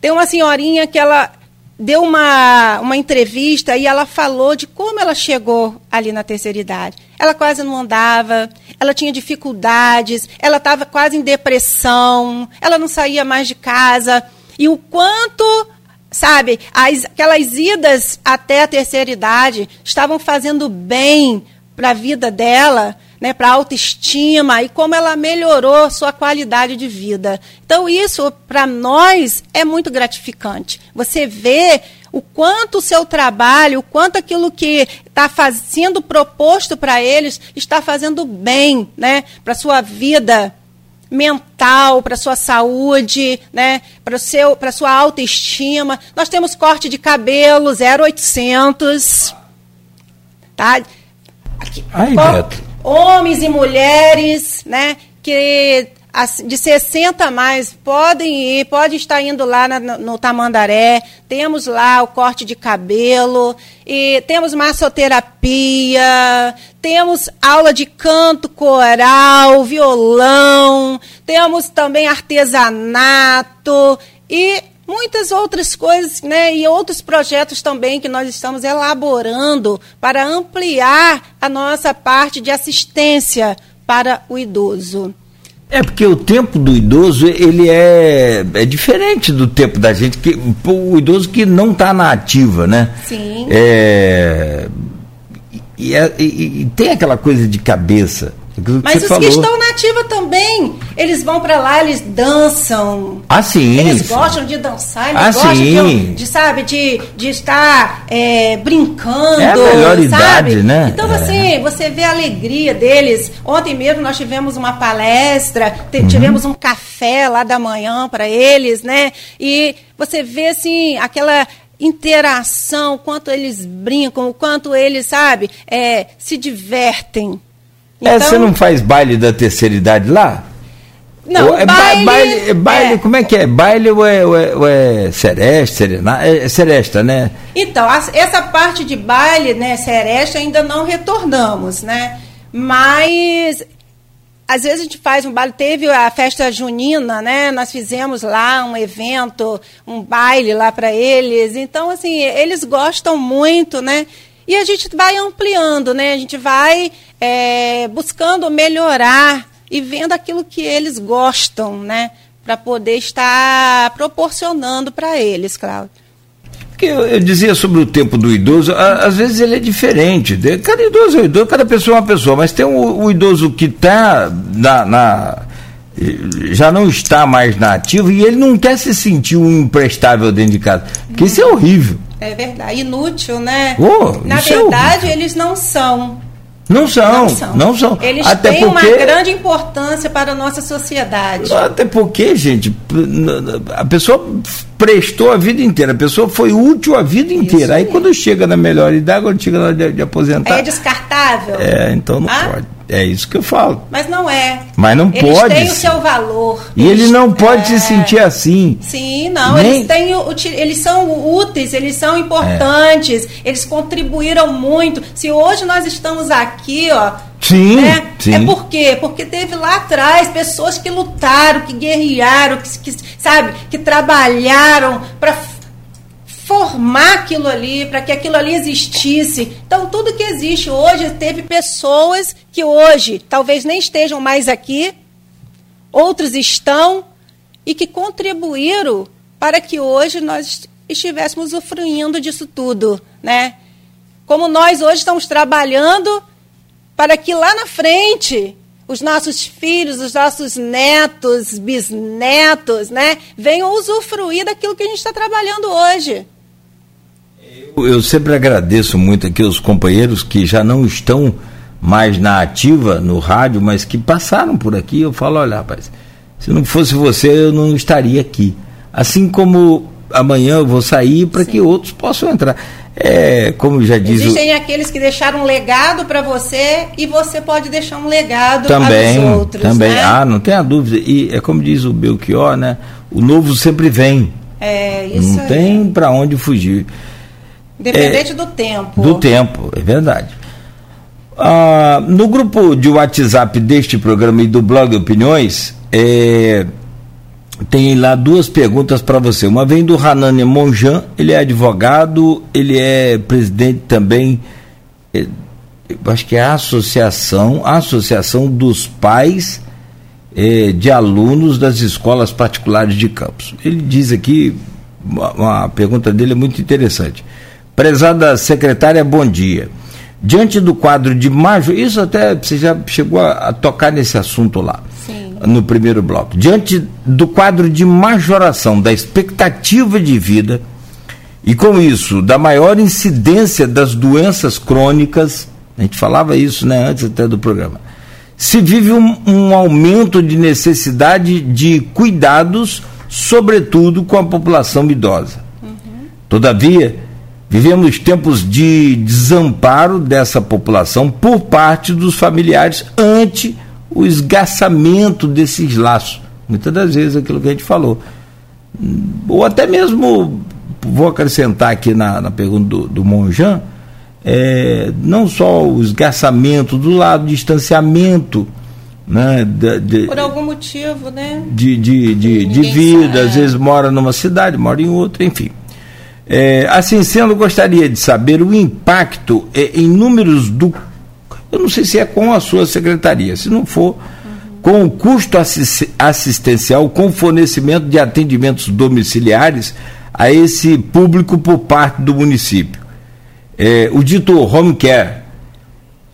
Tem uma senhorinha que ela deu uma, uma entrevista e ela falou de como ela chegou ali na terceira idade. Ela quase não andava, ela tinha dificuldades, ela estava quase em depressão, ela não saía mais de casa. E o quanto, sabe, as, aquelas idas até a terceira idade estavam fazendo bem para a vida dela, né, para a autoestima e como ela melhorou sua qualidade de vida. Então, isso, para nós, é muito gratificante. Você vê o quanto o seu trabalho, o quanto aquilo que está sendo proposto para eles está fazendo bem né, para a sua vida mental, para a sua saúde, né, para a sua autoestima. Nós temos corte de cabelo 0800. Tá? Aqui, Ai, Beto. Homens e mulheres né, que de 60 a mais podem ir, pode estar indo lá no Tamandaré, temos lá o corte de cabelo, e temos massoterapia, temos aula de canto coral, violão, temos também artesanato e muitas outras coisas, né, e outros projetos também que nós estamos elaborando para ampliar a nossa parte de assistência para o idoso. É porque o tempo do idoso ele é, é diferente do tempo da gente que o idoso que não está na ativa, né? Sim. É, e, é, e, e tem aquela coisa de cabeça. Mas os falou. que estão na ativa também, eles vão para lá, eles dançam. Ah, sim. Eles gostam de dançar, eles ah, gostam sim. De, de, sabe, de, de estar é, brincando. É a melhor sabe? idade, né? Então, é. assim, você vê a alegria deles. Ontem mesmo nós tivemos uma palestra, uhum. tivemos um café lá da manhã para eles, né? E você vê, assim, aquela interação, quanto eles brincam, o quanto eles, sabe, é, se divertem. Então, é, você não faz baile da terceira idade lá? Não, é baile, baile, baile é. como é que é? Baile ou é, ou é, ou é sereste, serena, é, é seresta, né? Então, essa parte de baile, né, sereste, ainda não retornamos, né? Mas às vezes a gente faz um baile, teve a festa junina, né? Nós fizemos lá um evento, um baile lá para eles. Então, assim, eles gostam muito, né? E a gente vai ampliando, né? A gente vai é, buscando melhorar e vendo aquilo que eles gostam, né? Para poder estar proporcionando para eles, Cláudio. Porque eu, eu, dizia sobre o tempo do idoso, a, às vezes ele é diferente. Cada idoso é um idoso, cada pessoa é uma pessoa, mas tem o, o idoso que está na, na, já não está mais na ativa e ele não quer se sentir um imprestável dentro de casa. Porque isso é horrível. É verdade, inútil, né? Oh, Na é verdade, é eles não são. Não são, não são. Não são. Eles até têm porque, uma grande importância para a nossa sociedade. Até porque, gente, a pessoa prestou a vida inteira, a pessoa foi útil a vida inteira. Aí, aí quando chega na melhor idade, quando chega na de, de aposentar. É descartável? É, então não ah? pode. É isso que eu falo. Mas não é. Mas não eles pode. Eles têm o seu valor. E eles, ele não pode é... se sentir assim. Sim, não. Nem... Eles, têm, eles são úteis, eles são importantes, é. eles contribuíram muito. Se hoje nós estamos aqui, ó, Sim, né? sim. É por quê? Porque teve lá atrás pessoas que lutaram, que guerrearam, que, que sabe, que trabalharam para formar aquilo ali, para que aquilo ali existisse. Então, tudo que existe hoje, teve pessoas que hoje talvez nem estejam mais aqui, outros estão, e que contribuíram para que hoje nós estivéssemos usufruindo disso tudo, né? Como nós hoje estamos trabalhando para que lá na frente os nossos filhos, os nossos netos, bisnetos, né, venham usufruir daquilo que a gente está trabalhando hoje. Eu sempre agradeço muito aqui os companheiros que já não estão mais na ativa no rádio, mas que passaram por aqui. Eu falo, olha, rapaz, se não fosse você, eu não estaria aqui. Assim como amanhã eu vou sair para que outros possam entrar. É, como já diz Existem o... aqueles que deixaram um legado para você e você pode deixar um legado também, para os outros. Também, né? ah, não tenha dúvida. E é como diz o Belchior, né? O novo sempre vem. É, isso Não tem para onde fugir. Independente é, do tempo. Do tempo, é verdade. Ah, no grupo de WhatsApp deste programa e do blog Opiniões, é, tem lá duas perguntas para você. Uma vem do Hanani Monjan, ele é advogado, ele é presidente também, é, acho que é a associação, a Associação dos Pais é, de Alunos das Escolas Particulares de Campos. Ele diz aqui, uma, pergunta dele é muito interessante. Prezada secretária, bom dia. Diante do quadro de major, isso até você já chegou a, a tocar nesse assunto lá, Sim. No primeiro bloco. Diante do quadro de majoração da expectativa de vida e com isso da maior incidência das doenças crônicas, a gente falava isso né, antes até do programa, se vive um, um aumento de necessidade de cuidados, sobretudo com a população idosa. Uhum. Todavia, Vivemos tempos de desamparo dessa população por parte dos familiares ante o esgaçamento desses laços. Muitas das vezes aquilo que a gente falou. Ou até mesmo, vou acrescentar aqui na, na pergunta do, do Monjan, é, não só o esgaçamento do lado, o distanciamento. Né, de, de, Por algum motivo, né? De, de, de, de vida, às vezes mora numa cidade, mora em outra, enfim. É, assim sendo, gostaria de saber o impacto é, em números do. Eu não sei se é com a sua secretaria, se não for, com o custo assistencial, com fornecimento de atendimentos domiciliares a esse público por parte do município. É, o dito home care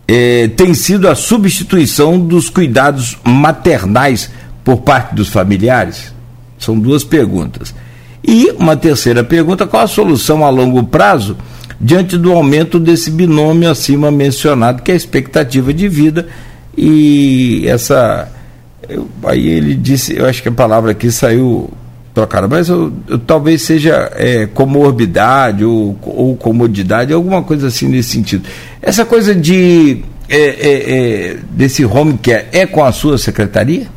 é, tem sido a substituição dos cuidados maternais por parte dos familiares? São duas perguntas. E uma terceira pergunta: qual a solução a longo prazo diante do aumento desse binômio acima mencionado, que é a expectativa de vida e essa. Eu, aí ele disse, eu acho que a palavra aqui saiu trocada, mas eu, eu, talvez seja é, comorbidade ou, ou comodidade, alguma coisa assim nesse sentido. Essa coisa de é, é, é desse home care é com a sua secretaria?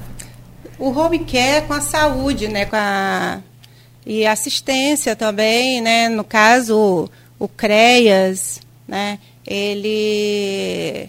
O home care é com a saúde, né? Com a e assistência também, né? No caso, o CREAS, né? Ele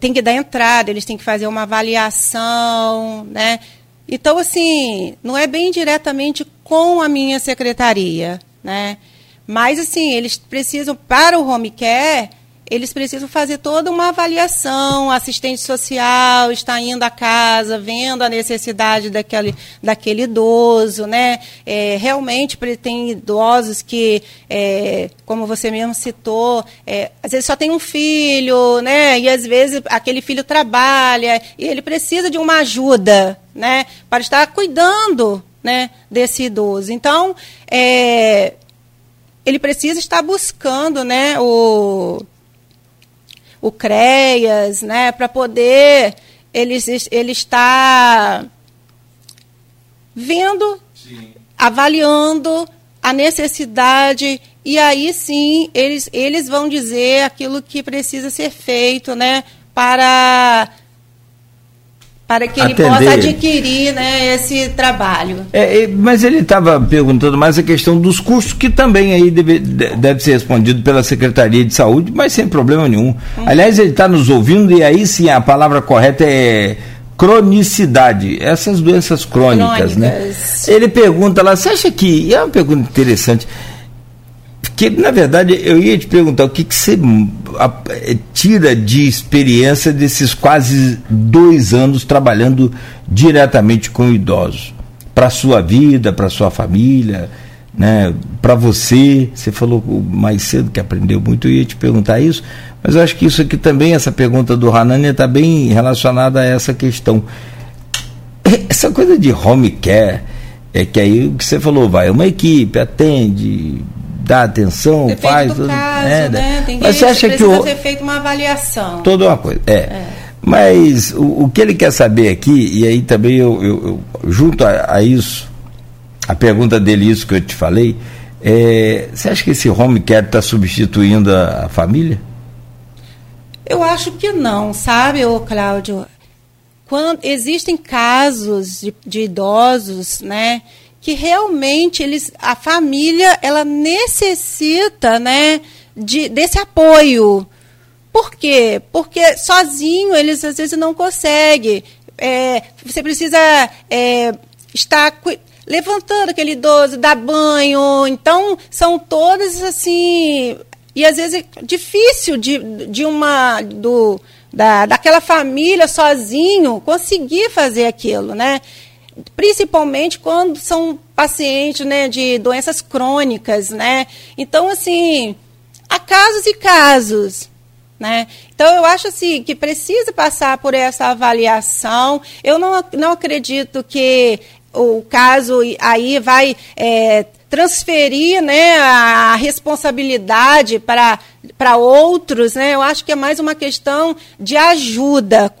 tem que dar entrada, eles têm que fazer uma avaliação, né? Então, assim, não é bem diretamente com a minha secretaria, né? Mas, assim, eles precisam, para o home care, eles precisam fazer toda uma avaliação, assistente social está indo à casa, vendo a necessidade daquele, daquele idoso, né? É, realmente tem idosos que, é, como você mesmo citou, é, às vezes só tem um filho, né? E às vezes aquele filho trabalha e ele precisa de uma ajuda, né? Para estar cuidando, né? Desse idoso. Então, é, ele precisa estar buscando, né? O o CREAS, né, para poder ele, ele estar vendo, sim. avaliando a necessidade e aí sim eles, eles vão dizer aquilo que precisa ser feito, né, para para que ele Atender. possa adquirir né, esse trabalho. É, mas ele estava perguntando mais a questão dos custos, que também aí deve, deve ser respondido pela Secretaria de Saúde, mas sem problema nenhum. Hum. Aliás, ele está nos ouvindo e aí sim a palavra correta é cronicidade, essas doenças crônicas, né? crônicas. né? Ele pergunta lá, você acha que, é uma pergunta interessante, que na verdade eu ia te perguntar o que, que você eh, tira de experiência desses quase dois anos trabalhando diretamente com idosos para sua vida, para sua família, né? Para você, você falou mais cedo que aprendeu muito, eu ia te perguntar isso, mas eu acho que isso aqui também, essa pergunta do Hanania está bem relacionada a essa questão. Essa coisa de home care, é que aí o que você falou, vai, uma equipe atende, dá atenção, faz. Do caso, é, né? Tem mas você acha que o, ser feita uma avaliação. Toda uma coisa. É. é. Mas o, o, que ele quer saber aqui, e aí também eu, eu, eu junto a, a, isso, a pergunta dele, isso que eu te falei, é, você acha que esse home care está substituindo a, a, família? Eu acho que não, sabe, ô Cláudio? Quando existem casos de, de idosos, né, que realmente eles, a família ela necessita né, de, desse apoio. Por quê? Porque sozinho eles às vezes não conseguem. É, você precisa é, estar levantando aquele idoso, dar banho. Então, são todas assim. E às vezes é difícil de, de uma. Do, da, daquela família sozinho conseguir fazer aquilo, né? Principalmente quando são pacientes né, de doenças crônicas, né? Então, assim, há casos e casos, né? Então, eu acho assim, que precisa passar por essa avaliação. Eu não, não acredito que o caso aí vai é, transferir né, a responsabilidade para outros. Né? Eu acho que é mais uma questão de ajuda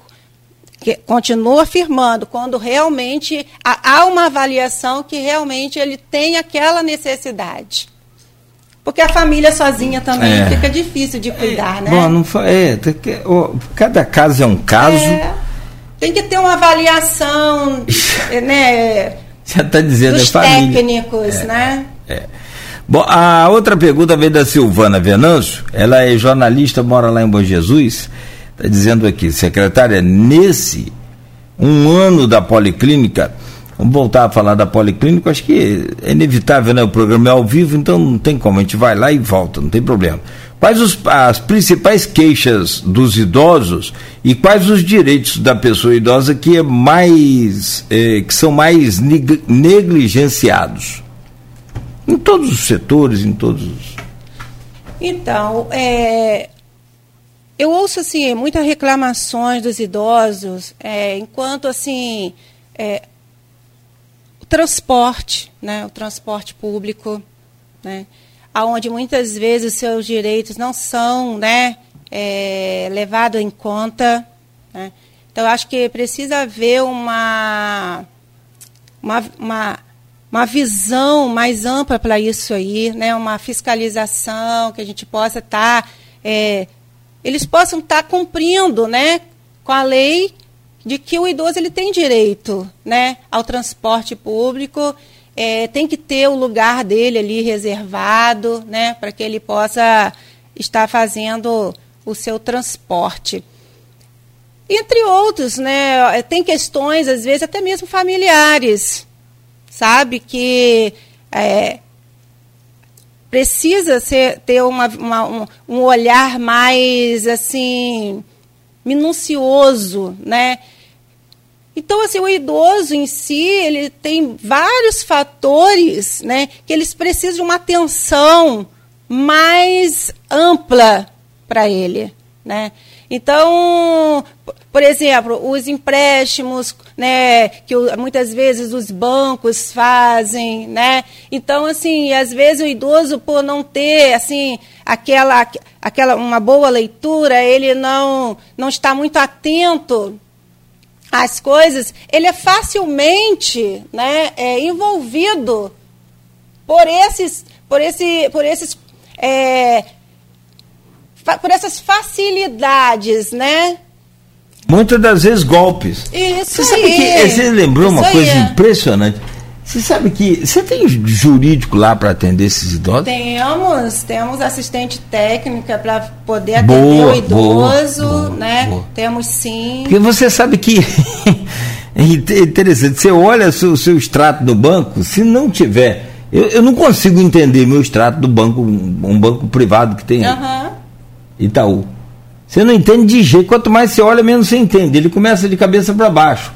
que continua afirmando, quando realmente há uma avaliação que realmente ele tem aquela necessidade. Porque a família sozinha também é. fica difícil de cuidar, é. né? Bom, não foi, é, cada caso é um caso. É, tem que ter uma avaliação, né? Já está dizendo dos é técnicos, é, né? É. Bom, a outra pergunta veio da Silvana Venâncio. Ela é jornalista, mora lá em Bom Jesus. Está dizendo aqui, secretária, nesse um ano da Policlínica, vamos voltar a falar da Policlínica, acho que é inevitável, né? O programa é ao vivo, então não tem como, a gente vai lá e volta, não tem problema. Quais os, as principais queixas dos idosos e quais os direitos da pessoa idosa que é mais é, que são mais negligenciados em todos os setores, em todos os então, é, eu ouço assim muitas reclamações dos idosos, é, enquanto assim é, o transporte, né, o transporte público, né, aonde muitas vezes os seus direitos não são, né, é, levados em conta, né. Então acho que precisa haver uma uma, uma uma visão mais ampla para isso aí, né? uma fiscalização, que a gente possa estar tá, é, eles possam estar cumprindo né, com a lei de que o idoso ele tem direito né, ao transporte público, é, tem que ter o lugar dele ali reservado, né, para que ele possa estar fazendo o seu transporte. Entre outros, né, tem questões, às vezes, até mesmo familiares, sabe, que é, precisa ser, ter uma, uma, um, um olhar mais assim minucioso, né? Então, assim, o idoso em si, ele tem vários fatores, né, que eles precisam de uma atenção mais ampla para ele, né? Então, por exemplo, os empréstimos, né, que muitas vezes os bancos fazem, né? Então, assim, às vezes o idoso por não ter, assim, aquela, aquela uma boa leitura, ele não não está muito atento às coisas, ele é facilmente, né, é, envolvido por esses, por esse, por esses é, por essas facilidades, né? Muitas das vezes golpes. Isso Você aí. sabe que você lembrou Isso uma coisa impressionante. Você sabe que você tem jurídico lá para atender esses idosos? Temos, temos assistente técnica para poder atender Boa, o idoso, boa, né? boa. Temos sim. Porque você sabe que é interessante, você olha o seu, seu extrato do banco, se não tiver. Eu, eu não consigo entender meu extrato do banco, um, banco privado que tem Aham. Itaú. Você não entende de jeito, quanto mais você olha, menos você entende. Ele começa de cabeça para baixo.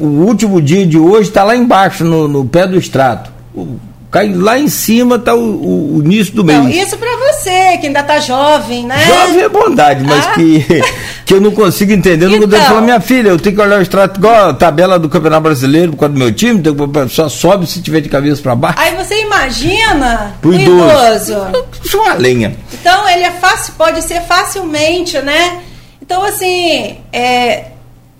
O, o último dia de hoje está lá embaixo, no, no pé do extrato. O- cai lá em cima está o, o- o início do mês. Não, isso para você, que ainda tá jovem, né? Jovem é bondade, mas Ah. que, que eu não consigo entender. Eu não Então. falar, minha filha, eu tenho que olhar o extrato igual a tabela do Campeonato Brasileiro por causa do meu time, só sobe se tiver de cabeça para baixo. Aí você imagina Pro o idoso. idoso. Isso é uma lenha. Então ele é fácil, pode ser facilmente, né? Então assim, é,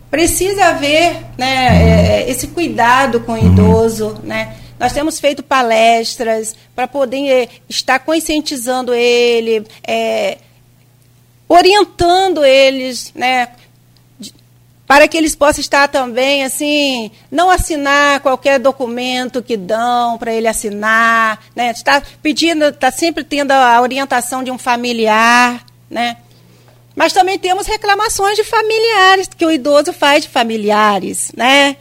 precisa haver né, é, esse cuidado com o idoso, né? Nós temos feito palestras para poder é, estar conscientizando ele, é, orientando eles, né? Para que eles possam estar também, assim, não assinar qualquer documento que dão para ele assinar, né? Está pedindo, está sempre tendo a orientação de um familiar, né? Mas também temos reclamações de familiares, que o idoso faz de familiares, né?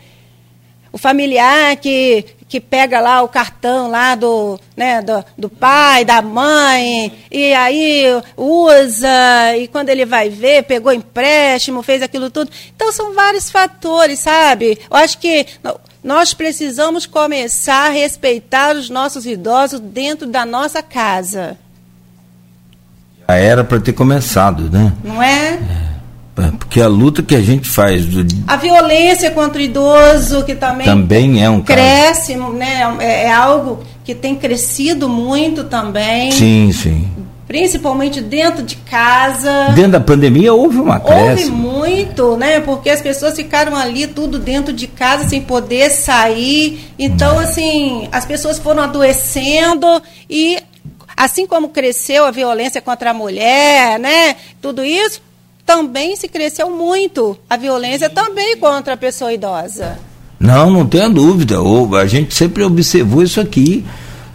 O familiar que, que pega lá o cartão lá do, né, do, do pai, da mãe, e aí usa, e quando ele vai ver, pegou empréstimo, fez aquilo tudo. Então são vários fatores, sabe? Eu acho que nós precisamos começar a respeitar os nossos idosos dentro da nossa casa, Já era para ter começado, né? não é? Porque a luta que a gente faz do- A violência contra o idoso, que também, também é um caso. cresce, né? É, é algo que tem crescido muito também, Sim, sim. principalmente dentro de casa. Dentro da pandemia houve uma Houve cresce. muito, né? Porque as pessoas ficaram ali tudo dentro de casa sem poder sair. Então, assim, as pessoas foram adoecendo e assim como cresceu a violência contra a mulher, né? Tudo isso também se cresceu muito a violência também contra a pessoa idosa. Não, não tenha dúvida. A gente sempre observou isso aqui,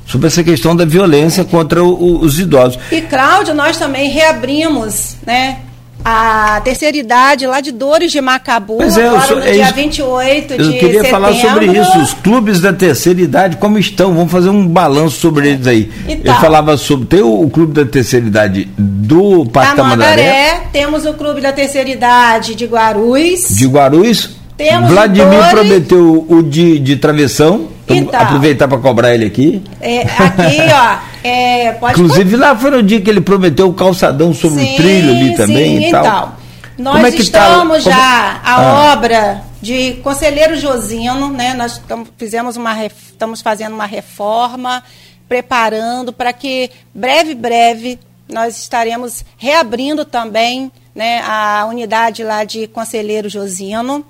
sobre essa questão da violência contra o- os idosos. E Cláudio, nós também reabrimos, né? A terceira idade lá de Dores de Macabu, Pois é, eu agora no é dia isso- 28 Eu de queria setembro. falar sobre isso, os clubes da terceira idade, como estão? Vamos fazer um balanço sobre eles aí. Então. Eu falava sobre. Tem o, o clube da terceira idade do Parque Tamandaré, temos o Clube da Terceira Idade de Guarulhos. de Guarulhos. Temos Vladimir prometeu o de, de travessão. Vamos Então. aproveitar para cobrar ele aqui. É, aqui, ó, é, Inclusive, lá foi no dia que ele prometeu o calçadão sobre Sim, o trilho ali também sim, e tal. então. Nós é que tá- estamos como- já a Ah. obra de Conselheiro Josino, né? Nós tamo, fizemos uma estamos fazendo uma reforma, preparando para que breve breve nós estaremos reabrindo também, né, a unidade lá de Conselheiro Josino.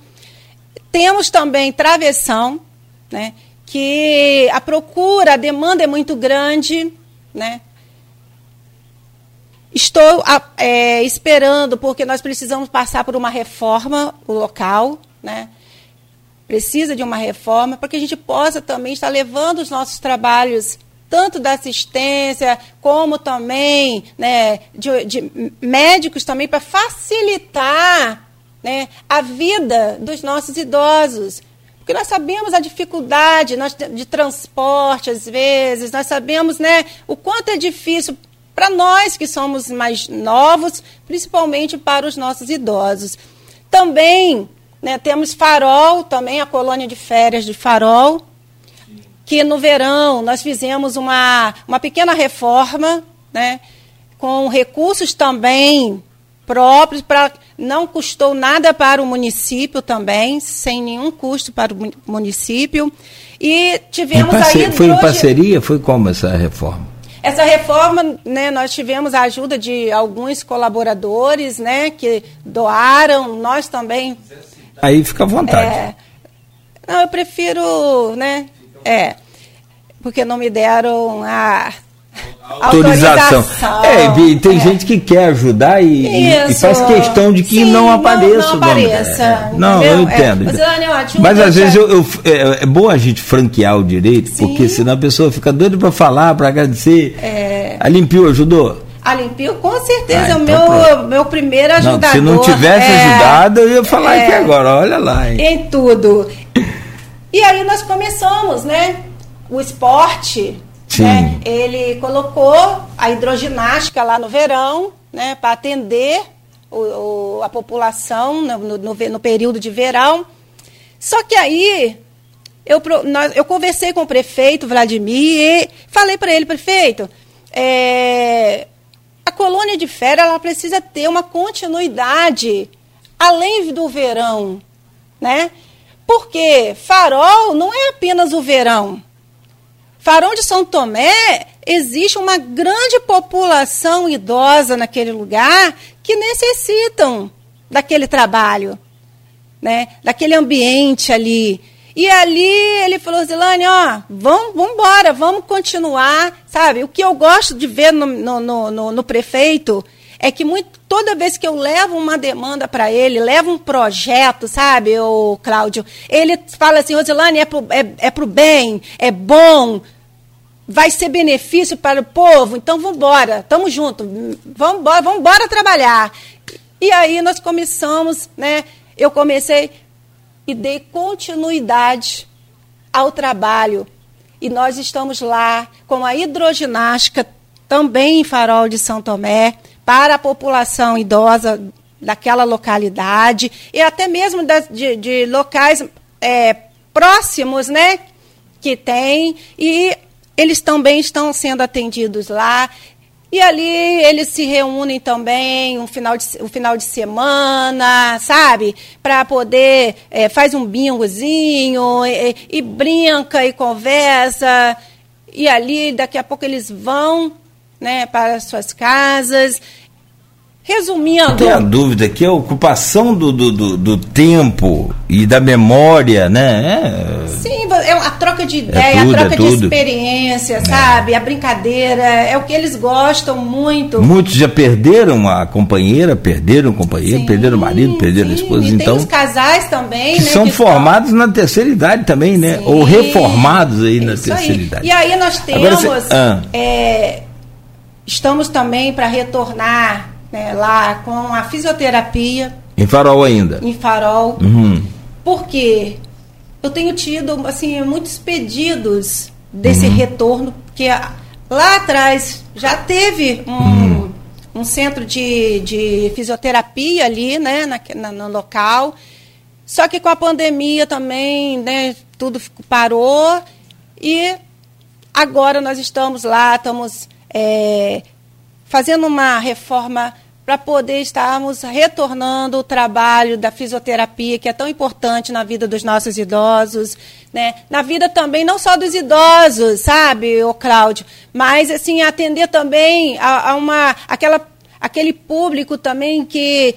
Temos também travessão, né? Que a procura, a demanda é muito grande, né? Estou é, esperando, porque nós precisamos passar por uma reforma, local, né? Precisa de uma reforma para que a gente possa também estar levando os nossos trabalhos, tanto da assistência, como também né, de, de médicos também, para facilitar né, a vida dos nossos idosos. Porque nós sabemos a dificuldade nós, de, transporte, às vezes, nós sabemos né, o quanto é difícil para nós que somos mais novos, principalmente para os nossos idosos. Também né, temos Farol, também a colônia de férias de Farol, que no verão nós fizemos uma, uma pequena reforma, né, com recursos também próprios, para não custou nada para o município também, sem nenhum custo para o mu- município. E Em tivemos aí Foi em parceria? Foi como essa reforma? essa reforma, né, nós tivemos a ajuda de alguns colaboradores, né, que doaram, nós também. Aí fica à vontade. É, não, eu prefiro, né, é, porque não me deram a, autorização. autorização. É, e tem é. gente que quer ajudar e, e, faz questão de que Sim, não apareça. Não, não apareça. É. Não, eu entendo. É, Mas às vezes eu, eu, é, é, bom a gente franquear o direito, Sim. porque senão a pessoa fica doida para falar, para agradecer. É. A Limpio ajudou? A Limpio, com certeza, ah, é o então meu, meu primeiro ajudador. Não, se não tivesse é, ajudado, eu ia falar aqui agora, olha lá. Hein. Em tudo. E aí nós começamos, né? O esporte né? Ele colocou a hidroginástica lá no verão, né, para atender o, o, a população no, no, no, período de verão. Só que aí eu, nós, eu conversei com o prefeito Vladimir e falei para ele, prefeito, é, a colônia de férias ela precisa ter uma continuidade além do verão, né? Porque farol não é apenas o verão. Farol de São Tomé existe uma grande população idosa naquele lugar que necessitam daquele trabalho, né? daquele ambiente ali. E ali ele falou, Zilane, ó, vamos, vamos embora, vamos continuar, sabe? O que eu gosto de ver no, no, no, no prefeito é que muito, toda vez que eu levo uma demanda para ele, levo um projeto, sabe, o Cláudio, ele fala assim, Rosilane, é pro, é, é pro bem, é bom, vai ser benefício para o povo, então vamos embora, estamos juntos, vamos vamos embora trabalhar. E aí nós começamos, né? Eu comecei e dei continuidade ao trabalho. E nós estamos lá com a hidroginástica também em Farol de São Tomé, para a população idosa daquela localidade e até mesmo de, de locais é, próximos, né? Que tem. E eles também estão sendo atendidos lá. E ali eles se reúnem também um final de, um final de semana, sabe? Para poder, é, faz um bingozinho, e, e brinca e conversa. E ali, daqui a pouco, eles vão né, para suas casas Resumindo. Não tenha dúvida que a ocupação do, do, do, do, tempo e da memória, né? É... Sim, é a troca de é ideia, é tudo, a troca é de experiência, é. sabe? A brincadeira, é o que eles gostam muito. Muitos já perderam a companheira, perderam o companheiro, sim, perderam o marido, perderam sim, a esposa. E então, tem os casais também, que né? São que formados estão... na terceira idade também, né? Sim, Ou reformados aí na terceira aí. idade. E aí nós temos. Agora, ah. Estamos também para retornar né, lá com a fisioterapia. Em Farol ainda? Em Farol. Uhum. Porque eu tenho tido assim muitos pedidos desse uhum. retorno, porque lá atrás já teve um, uhum. um centro de, de fisioterapia ali, né, na, na, no local. Só que com a pandemia também, né, tudo parou e agora nós estamos lá, estamos é, fazendo uma reforma para poder estarmos retornando o trabalho da fisioterapia, que é tão importante na vida dos nossos idosos, né? Na vida também não só dos idosos, sabe, o Cláudio, mas assim atender também a, a uma aquela aquele público também que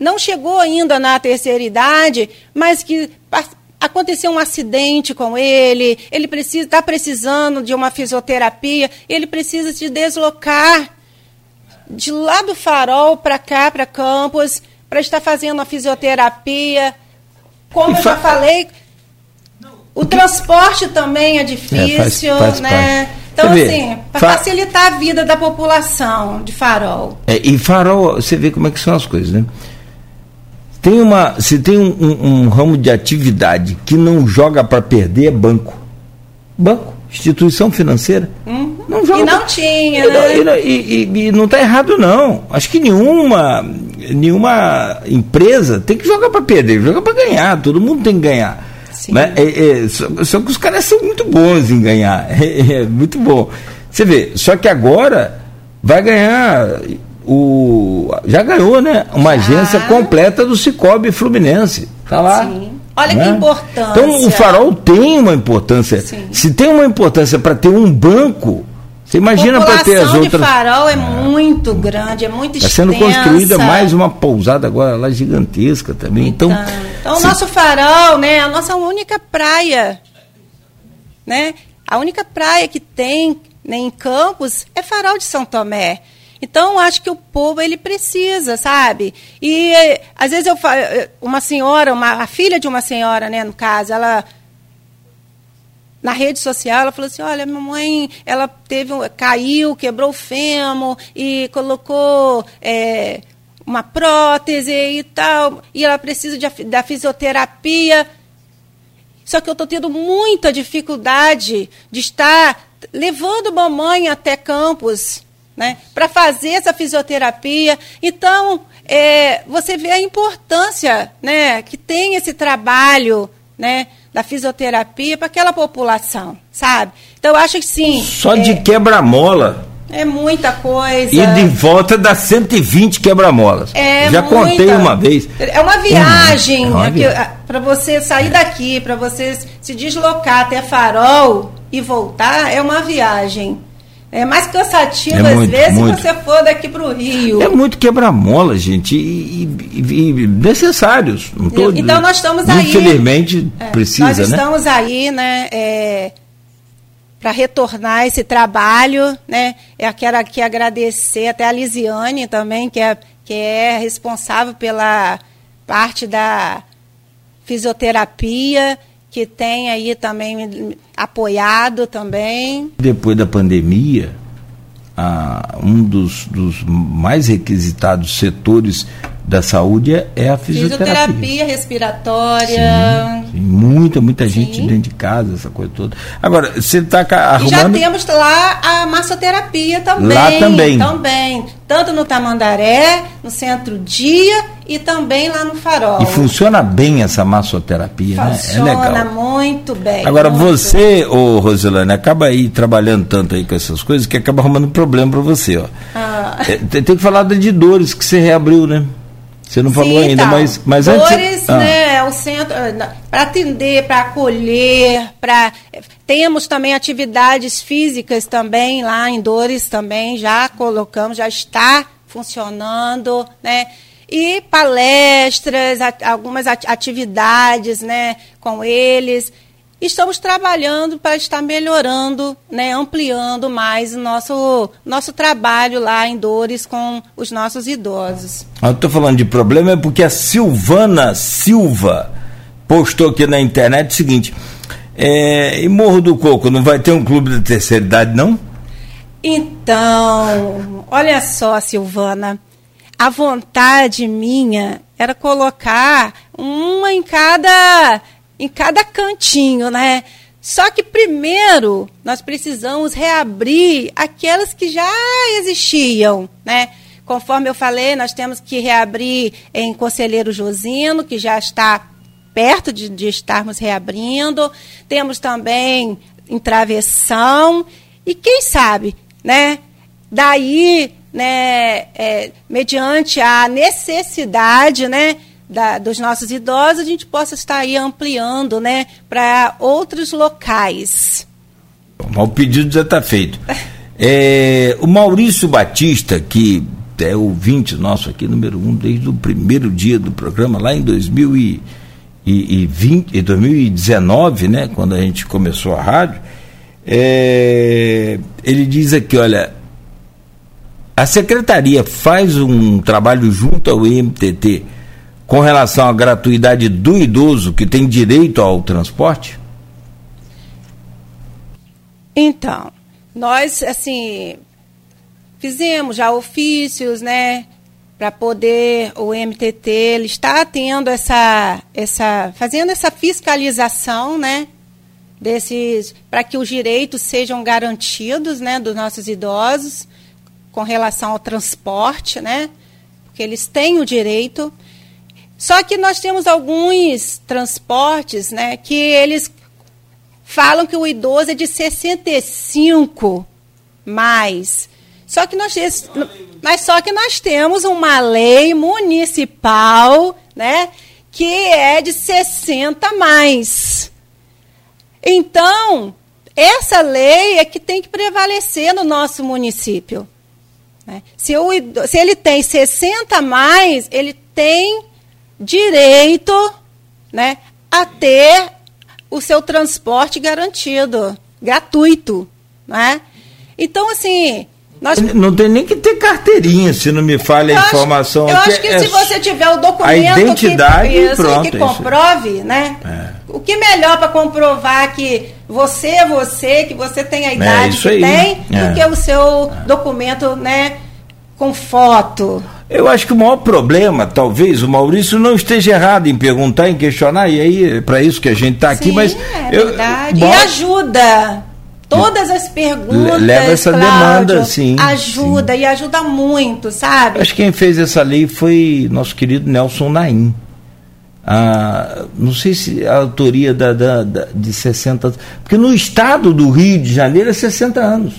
não chegou ainda na terceira idade, mas que aconteceu um acidente com ele, ele precisa está precisando de uma fisioterapia, ele precisa se deslocar de lá do farol para cá, para Campos, para estar fazendo a fisioterapia. Como eu já falei, o transporte também é difícil, é, faz, faz né? Parte. Então, vê, assim, para fa facilitar a vida da população de farol. É, e farol, você vê como é que são as coisas, né? Tem uma, se tem um, um, um ramo de atividade que não joga para perder, é banco. Banco, instituição financeira. Hum. Não joga. E não tinha, e, né? E, e, e não está errado, não. Acho que nenhuma, nenhuma empresa tem que jogar para perder, joga para ganhar. Todo mundo tem que ganhar. Né? É, é, só, só, que os caras são muito bons em ganhar. É, é, muito bom. Você vê, só que agora vai ganhar o. Já ganhou, né? Uma já. agência completa do Cicobi Fluminense. Tá lá. Sim. Olha né? que importância. Então o farol tem uma importância. Sim. Se tem uma importância para ter um banco, você imagina para ter as outras. O farol é ah. muito grande, é muito Está sendo construída mais uma pousada agora lá gigantesca também. Então, então, então o nosso farol, né, a nossa única praia, né? A única praia que tem nem em Campos, é Farol de São Tomé. Então, acho que o povo ele precisa, sabe? E às vezes eu falo, uma senhora, uma, a filha de uma senhora, né, no caso, ela na rede social, ela falou assim: "Olha, minha mãe, ela teve caiu, quebrou o fêmur e colocou é, uma prótese e tal, e ela precisa de, da fisioterapia. Só que eu estou tendo muita dificuldade de estar levando mamãe até campus, né, para fazer essa fisioterapia. Então, é, você vê a importância, né, que tem esse trabalho, né, da fisioterapia para aquela população, sabe? Então, eu acho que sim. Só é, de quebra-mola. É muita coisa. E de volta dá 120 quebra-molas. É Já muita, contei uma vez. É uma viagem. É para você sair daqui, para você se deslocar até Farol e voltar, é uma viagem. É mais cansativo, é às muito, vezes, muito. se você for daqui para o Rio. É muito quebra-mola, gente, e, e, e, necessários. Não tô, então, nós estamos aí. Infelizmente, é, precisa, nós né? estamos aí, né? É, para retornar esse trabalho, né? Eu quero aqui agradecer até a Lisiane também, que é, que é responsável pela parte da fisioterapia, que tem aí também apoiado também. Depois da pandemia, ah, um dos, dos mais requisitados setores da saúde é, é a fisioterapia. Fisioterapia respiratória. Sim, sim. Muita, muita sim. gente dentro de casa, essa coisa toda. Agora, você está arrumando... E já temos lá a massoterapia também. Lá também. Também. Tanto no Tamandaré, no Centro Dia e também lá no Farol. E funciona bem essa massoterapia, funciona né? É legal. Funciona muito bem. Agora, muito você, ô Roselane, acaba aí trabalhando tanto aí com essas coisas que acaba arrumando problema para você, ó. Ah. É, tem que falar de dores que você reabriu, né? Você não falou Sim, ainda, então, mas, mas Dores, antes. Ah. né, é o centro para atender, para acolher, para temos também atividades físicas também lá em Dores também já colocamos, já está funcionando, né? E palestras, algumas atividades, né, com eles estamos trabalhando para estar melhorando, né, ampliando mais o nosso, nosso trabalho lá em Dores com os nossos idosos. Eu estou falando de problema é porque a Silvana Silva postou aqui na internet o seguinte: é, em Morro do Coco não vai ter um clube da terceira idade, não? Então, olha só, Silvana, a vontade minha era colocar uma em cada em cada cantinho, né? Só que primeiro nós precisamos reabrir aquelas que já existiam, né? Conforme eu falei, nós temos que reabrir em Conselheiro Josino, que já está perto de, de estarmos reabrindo. Temos também em Travessão. E quem sabe, né? Daí, né, é, mediante a necessidade, né, da, dos nossos idosos, a gente possa estar aí ampliando né, para outros locais. Bom, o pedido já está feito. É, o Maurício Batista, que é ouvinte nosso aqui, número um, desde o primeiro dia do programa, lá em 2020, 2019, né, quando a gente começou a rádio, é, ele diz aqui, olha, a secretaria faz um trabalho junto ao MTT com relação à gratuidade do idoso que tem direito ao transporte? Então, nós, assim, fizemos já ofícios, né, para poder o MTT ele está tendo essa, essa, fazendo essa fiscalização, né, desses, para que os direitos sejam garantidos, né, dos nossos idosos com relação ao transporte, né, porque eles têm o direito. Só que nós temos alguns transportes né, que eles falam que o idoso é de 65 mais. Só que nós, mas só que nós temos uma lei municipal, né, que é de 60 mais. Então, essa lei é que tem que prevalecer no nosso município. Né? Se, o, se ele tem 60 mais, ele tem direito né, a ter o seu transporte garantido, gratuito. Né? Então, assim, nós... Não tem nem que ter carteirinha, se não me falha a informação. eu acho que é se você tiver o documento a identidade, que, isso, pronto, que comprove, né? É. O que melhor para comprovar que você é você, que você tem a é, idade é, que aí. tem, é. do que o seu documento, né, com foto. Eu acho que o maior problema, talvez, o Maurício não esteja errado em perguntar, em questionar, e aí é para isso que a gente está aqui, mas. É eu, verdade. Bom, e ajuda. Todas as perguntas. Leva essa Cláudio, demanda, sim. Ajuda sim. e ajuda muito, sabe? Acho que quem fez essa lei foi nosso querido Nelson Naim. Ah, não sei se a autoria da, da, da, de 60 anos. Porque no estado do Rio de Janeiro é 60 anos.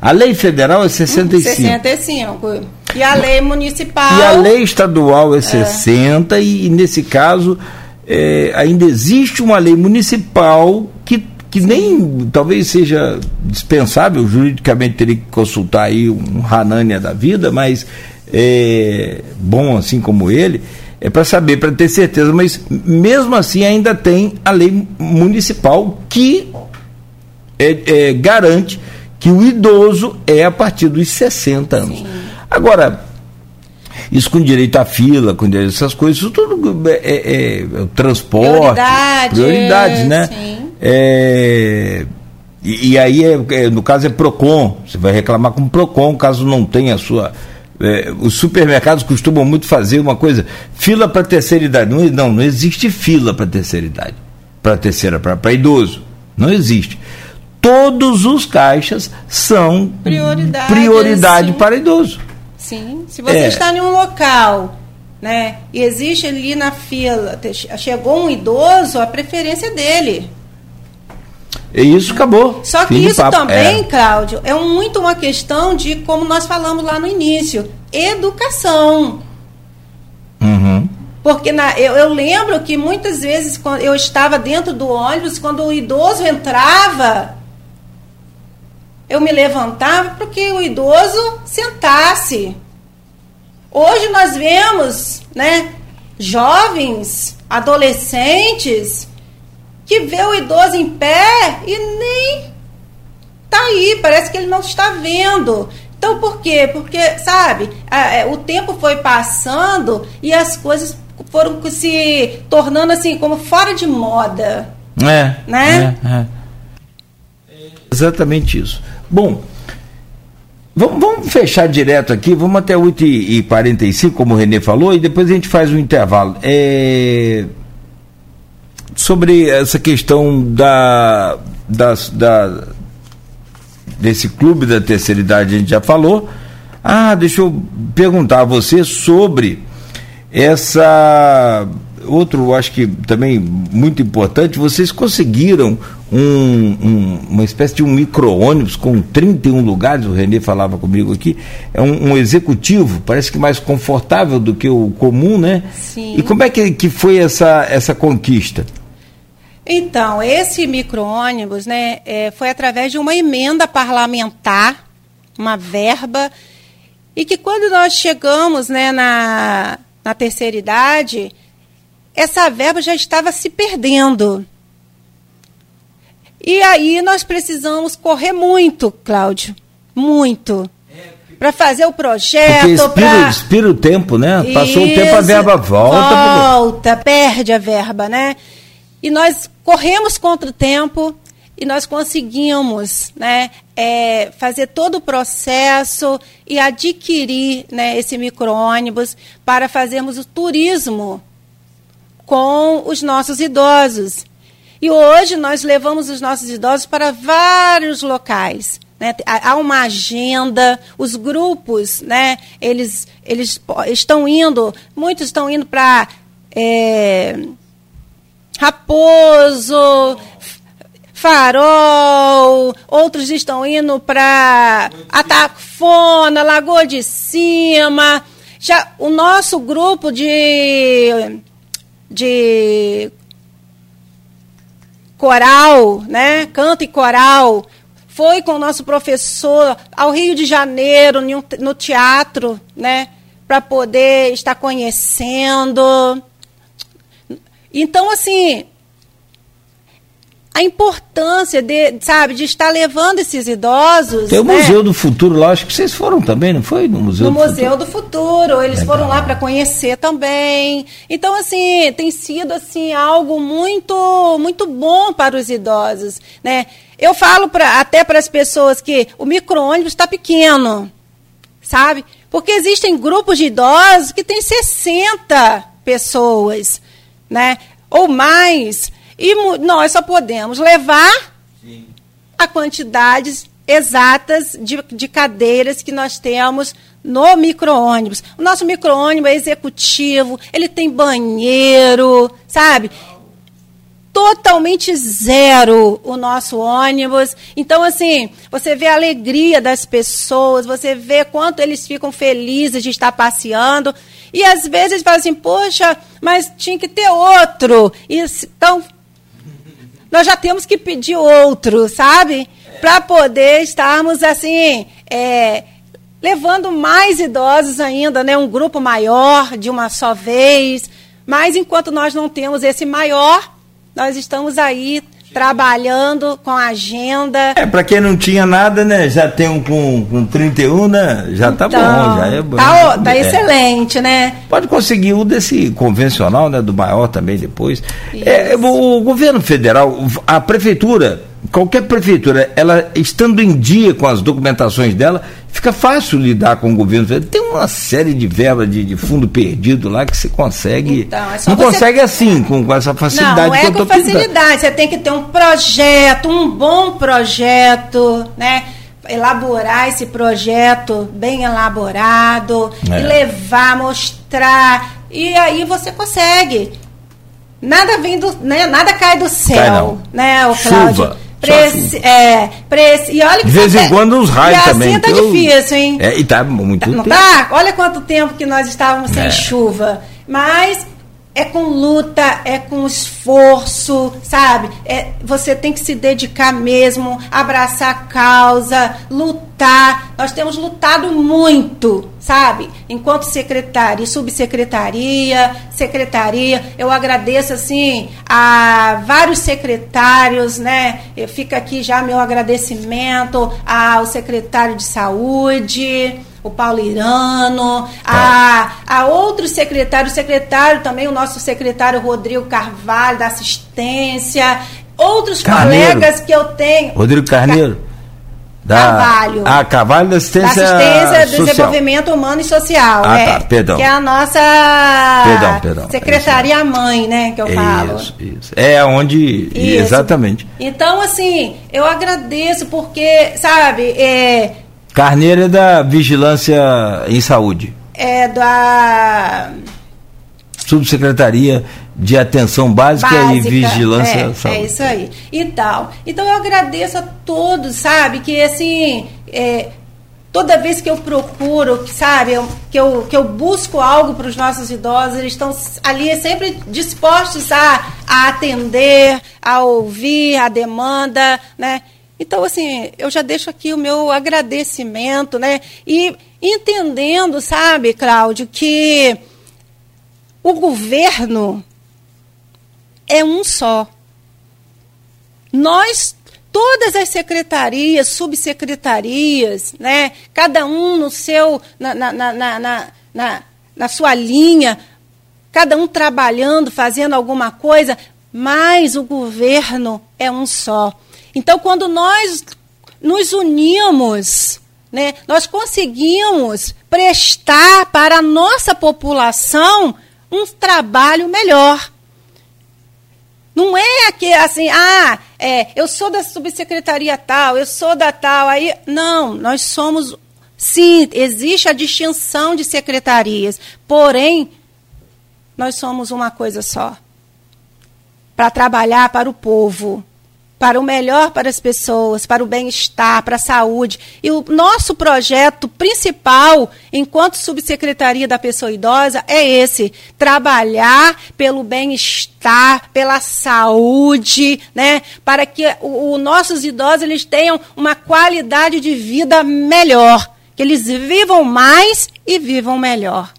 A lei federal é 65. 65. E a lei municipal. E a lei estadual é, é. 60, e, e nesse caso é, ainda existe uma lei municipal que, que nem talvez seja dispensável, juridicamente teria que consultar aí um Hanania da vida, mas é bom assim como ele, é para saber, para ter certeza, mas mesmo assim ainda tem a lei municipal que é, é, garante que o idoso é a partir dos 60 anos. Sim. Agora, isso com direito à fila, com direito a essas coisas, isso tudo é, é, é o transporte, Prioridade, prioridades, né? Sim. É, e, e, aí, é, é, no caso, é PROCON. Você vai reclamar com o PROCON, caso não tenha a sua. É, os supermercados costumam muito fazer uma coisa, fila para terceira idade. Não, não, não existe fila para terceira idade, para terceira, para idoso. Não existe todos os caixas são prioridade, prioridade para idoso. Sim. Se você é. está em um local, né, e existe ali na fila, chegou um idoso, a preferência é dele. E isso acabou. Só que isso também, é. Cláudio, é muito uma questão de, como nós falamos lá no início, educação. Uhum. Porque na, eu, eu, lembro que muitas vezes quando eu estava dentro do ônibus, quando o idoso entrava, eu me levantava para que o idoso sentasse. Hoje nós vemos, né, jovens, adolescentes que vê o idoso em pé e nem tá aí, parece que ele não está vendo. Então por quê? Porque, sabe, a, a, o tempo foi passando e as coisas foram se tornando assim como fora de moda. É. Né? É, é. Exatamente isso. Bom, vamos, vamos fechar direto aqui, vamos até 8h45, como o Renê falou, e depois a gente faz um intervalo. É, sobre essa questão da, das, da, desse clube da terceira idade, a gente já falou. Ah, deixa eu perguntar a você sobre essa outro, acho que também muito importante, vocês conseguiram um, um, uma espécie de um micro-ônibus com 31 lugares, o Renê falava comigo aqui, é um, um, executivo, parece que mais confortável do que o comum, né? Sim. E como é que, que foi essa, essa conquista? Então, esse micro-ônibus né, é, foi através de uma emenda parlamentar, uma verba, e que quando nós chegamos né, na, na terceira idade, essa verba já estava se perdendo. E aí nós precisamos correr muito, Cláudio, muito. Para fazer o projeto. Expira, expira o tempo, né? Passou o tempo, a verba volta. Volta, perde a verba, né? E nós corremos contra o tempo e nós conseguimos né, é, fazer todo o processo e adquirir né, esse micro-ônibus para fazermos o turismo com os nossos idosos. E hoje nós levamos os nossos idosos para vários locais. Né? Há uma agenda, os grupos, né? eles, eles estão indo, muitos estão indo para é, Raposo, Farol, outros estão indo para Atafona, Lagoa de Cima. Já o nosso grupo de de coral, né? Canto e coral. Foi com o nosso professor ao Rio de Janeiro, no teatro, né? Para poder estar conhecendo. Então, assim, a importância de, sabe, de estar levando esses idosos. Tem o né? Museu do Futuro lá, acho que vocês foram também, não foi? No Museu, no do, Museu Futuro. do Futuro. Eles Legal. foram lá para conhecer também. Então, assim, tem sido assim algo muito, muito bom para os idosos, né? Eu falo pra, até para as pessoas que o micro-ônibus está pequeno, sabe? Porque existem grupos de idosos que têm 60 pessoas, né? Ou mais. E nós só podemos levar Sim. a quantidades exatas de, de cadeiras que nós temos no micro-ônibus. O nosso micro-ônibus é executivo, ele tem banheiro, sabe? Totalmente zero o nosso ônibus. Então, assim, você vê a alegria das pessoas, você vê quanto eles ficam felizes de estar passeando. E às vezes falam assim, poxa, mas tinha que ter outro. Então, nós já temos que pedir outro, sabe? Para poder estarmos assim, é, levando mais idosos ainda, né? Um grupo maior de uma só vez. Mas enquanto nós não temos esse maior, nós estamos aí trabalhando com a agenda. É, para quem não tinha nada, né? Já tem um com, com 31, né? Já tá então, bom, já é bom. Tá, tá é. excelente, né? Pode conseguir o desse convencional, né? Do maior também depois. É, o, o governo federal, a prefeitura, qualquer prefeitura, ela estando em dia com as documentações dela, fica fácil lidar com o governo. Tem uma série de verbas de, de, fundo perdido lá que você consegue. Então, é não você... consegue assim, com, com, essa facilidade. Não, não é com facilidade. Você tem que ter um projeto, um bom projeto, né? Elaborar esse projeto bem elaborado, é. e levar, mostrar. E aí você consegue. Nada vem do, né? Nada cai do céu, cai né, o Cláudio? Chuva. Preci, é, preci, e olha que De vez em quando uns raios e também. assim tá eu, difícil, hein? É, e tá muito Não tempo. tá? Olha quanto tempo que nós estávamos sem É. chuva. Mas é com luta, é com esforço, sabe? É, você tem que se dedicar mesmo, abraçar a causa, lutar. Nós temos lutado muito, sabe? Enquanto secretária e subsecretaria, secretaria, eu agradeço assim a vários secretários, né? Fica aqui já meu agradecimento ao secretário de saúde, o Paulo Irano, a, a outros secretários, o secretário também, o nosso secretário Rodrigo Carvalho, da assistência, outros Carneiro. colegas que eu tenho. Rodrigo Carneiro. Da, Carvalho. Ah, Carvalho da assistência, da assistência do social. desenvolvimento humano e social. Ah, é, tá, perdão. Que é a nossa Perdão, perdão, secretaria mãe, né, que eu falo. Isso, isso. É onde. Isso. Exatamente. Então, assim, eu agradeço porque, sabe, é, Carneiro é da Vigilância em Saúde. é da Subsecretaria de Atenção Básica, e Vigilância é, Saúde. É isso aí. E tal. Então eu agradeço a todos, sabe, que assim, é, toda vez que eu procuro, sabe, eu- que, eu, que eu busco algo para os nossos idosos, eles estão ali sempre dispostos a, a atender, a ouvir a demanda, né? Então, assim, eu já deixo aqui o meu agradecimento, né? E entendendo, sabe, Cláudio, que o governo é um só. Nós, todas as secretarias, subsecretarias, né, cada um no seu, na, na, na, na, na, na, sua linha, cada um trabalhando, fazendo alguma coisa, mas o governo é um só. Então, quando nós nos unimos, né, nós conseguimos prestar para a nossa população um trabalho melhor. Não é que assim, ah, é, eu sou da subsecretaria tal, eu sou da tal, aí. Não, nós somos. Sim, existe a distinção de secretarias, porém, nós somos uma coisa só. Para trabalhar para o povo, para o melhor para as pessoas, para o bem-estar, para a saúde. E o nosso projeto principal, enquanto subsecretaria da pessoa idosa, é esse: trabalhar pelo bem-estar, pela saúde, né? Para que os nossos idosos eles tenham uma qualidade de vida melhor, que eles vivam mais e vivam melhor.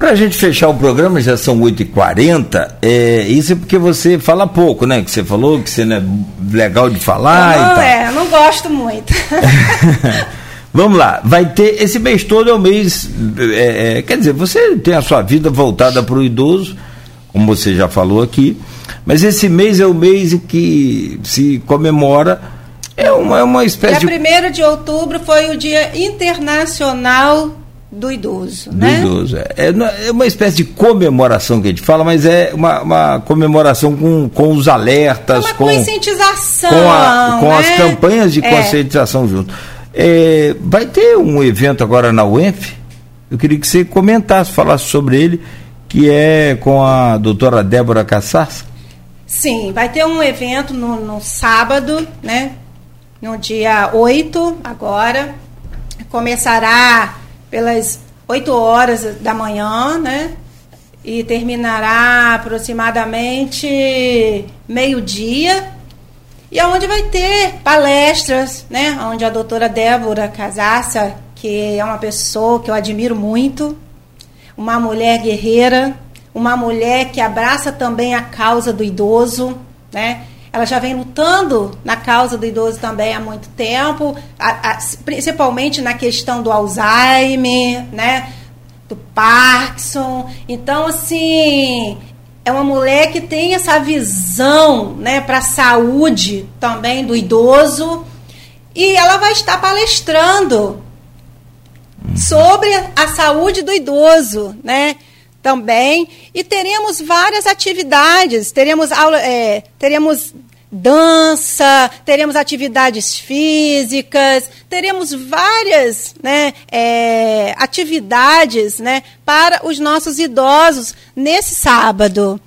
Para a gente fechar o programa, já são 8h40, é, isso é porque você fala pouco, né? Que você falou que você não é legal de falar não, e tal. É, não gosto muito. Vamos lá, vai ter. Esse mês todo é o mês. É, é, quer dizer, você tem a sua vida voltada para o idoso, como você já falou aqui, mas esse mês é o mês em que se comemora. É uma, é uma espécie dia de. 1 de outubro foi o Dia Internacional do Idoso. Do né? idoso. É, é, é uma espécie de comemoração que a gente fala, mas é uma, uma comemoração com, com os alertas. É uma com, conscientização. Com, a, com né? as campanhas de É. conscientização junto. É, vai ter um evento agora na UENF, eu queria que você comentasse, falasse sobre ele, que é com a doutora Débora Cassars. Sim, vai ter um evento no, no sábado, né? No dia 8, agora. Começará pelas 8 horas da manhã, né? E terminará aproximadamente meio-dia. E aonde vai ter palestras, né? Onde a doutora Débora Casassa, que é uma pessoa que eu admiro muito, uma mulher guerreira, uma mulher que abraça também a causa do idoso, né? Ela já vem lutando na causa do idoso também há muito tempo, a- a- principalmente na questão do Alzheimer, né? Do Parkinson. Então, assim, é uma mulher que tem essa visão, né, para a saúde também do idoso. E ela vai estar palestrando sobre a saúde do idoso, né? Também. E teremos várias atividades. Teremos aula, é, teremos dança, teremos atividades físicas, teremos várias né, é, atividades né, para os nossos idosos nesse sábado.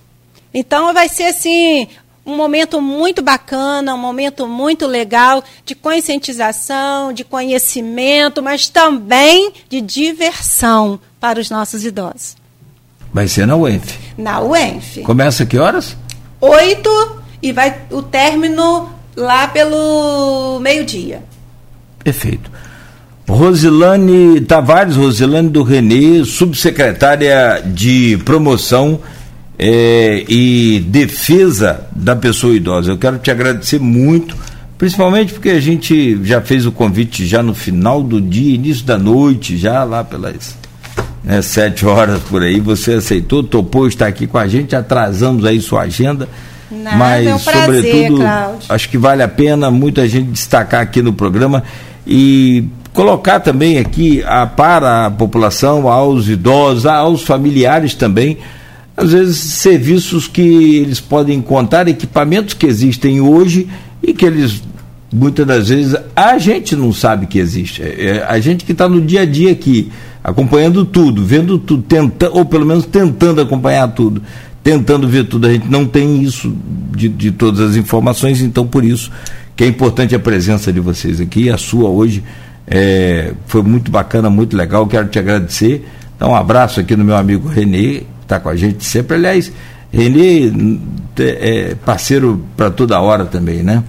Então vai ser assim um momento muito bacana, um momento muito legal de conscientização, de conhecimento, mas também de diversão para os nossos idosos. Vai ser na UENF. Na UENF. Começa que horas? Oito e vai o término lá pelo meio-dia. Perfeito. Rosilane Tavares, Rosilane do Renê, subsecretária de promoção eh, e defesa da pessoa idosa. Eu quero te agradecer muito, principalmente porque a gente já fez o convite já no final do dia, início da noite, já lá pelas né, sete horas por aí. Você aceitou, topou estar aqui com a gente, atrasamos aí sua agenda. Nada, mas, é um prazer, sobretudo, Cláudio. acho que vale a pena muita gente destacar aqui no programa e colocar também aqui a, para a população, aos idosos, aos familiares também, às vezes serviços que eles podem encontrar, equipamentos que existem hoje e que eles muitas das vezes a gente não sabe que existe. É, é a gente que está no dia a dia aqui, acompanhando tudo, vendo tudo, tentando, ou pelo menos tentando acompanhar tudo, tentando ver tudo, a gente não tem isso de, de todas as informações, então por isso que é importante a presença de vocês aqui, a sua hoje é, foi muito bacana, muito legal, quero te agradecer. Então um abraço aqui no meu amigo Renê, que está com a gente sempre, aliás, Renê é parceiro para toda hora também, né?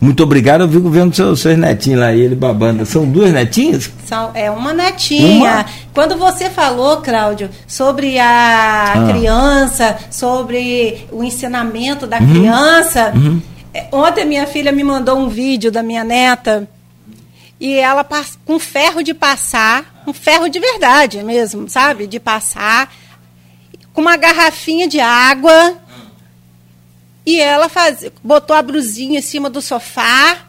Muito obrigado, eu fico vendo seus, seus netinhos lá, ele babando. São duas netinhas? São, é uma netinha. Uma? Quando você falou, Cláudio, sobre a Ah. criança, sobre o ensinamento da Uhum. criança, é, ontem minha filha me mandou um vídeo da minha neta e ela com ferro de passar, um ferro de verdade mesmo, sabe? De passar, com uma garrafinha de água. E ela faz, botou a brusinha em cima do sofá,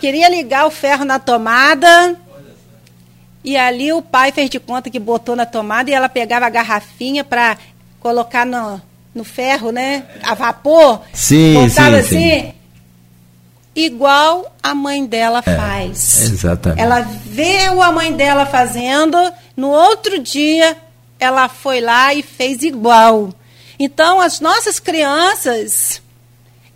queria ligar o ferro na tomada. E ali o pai fez de conta que botou na tomada e ela pegava a garrafinha para colocar no, no ferro, né? A vapor. Sim, botava sim, assim. sim. Igual a mãe dela faz. exatamente. Ela viu a mãe dela fazendo, no outro dia ela foi lá e fez igual. Então as nossas crianças,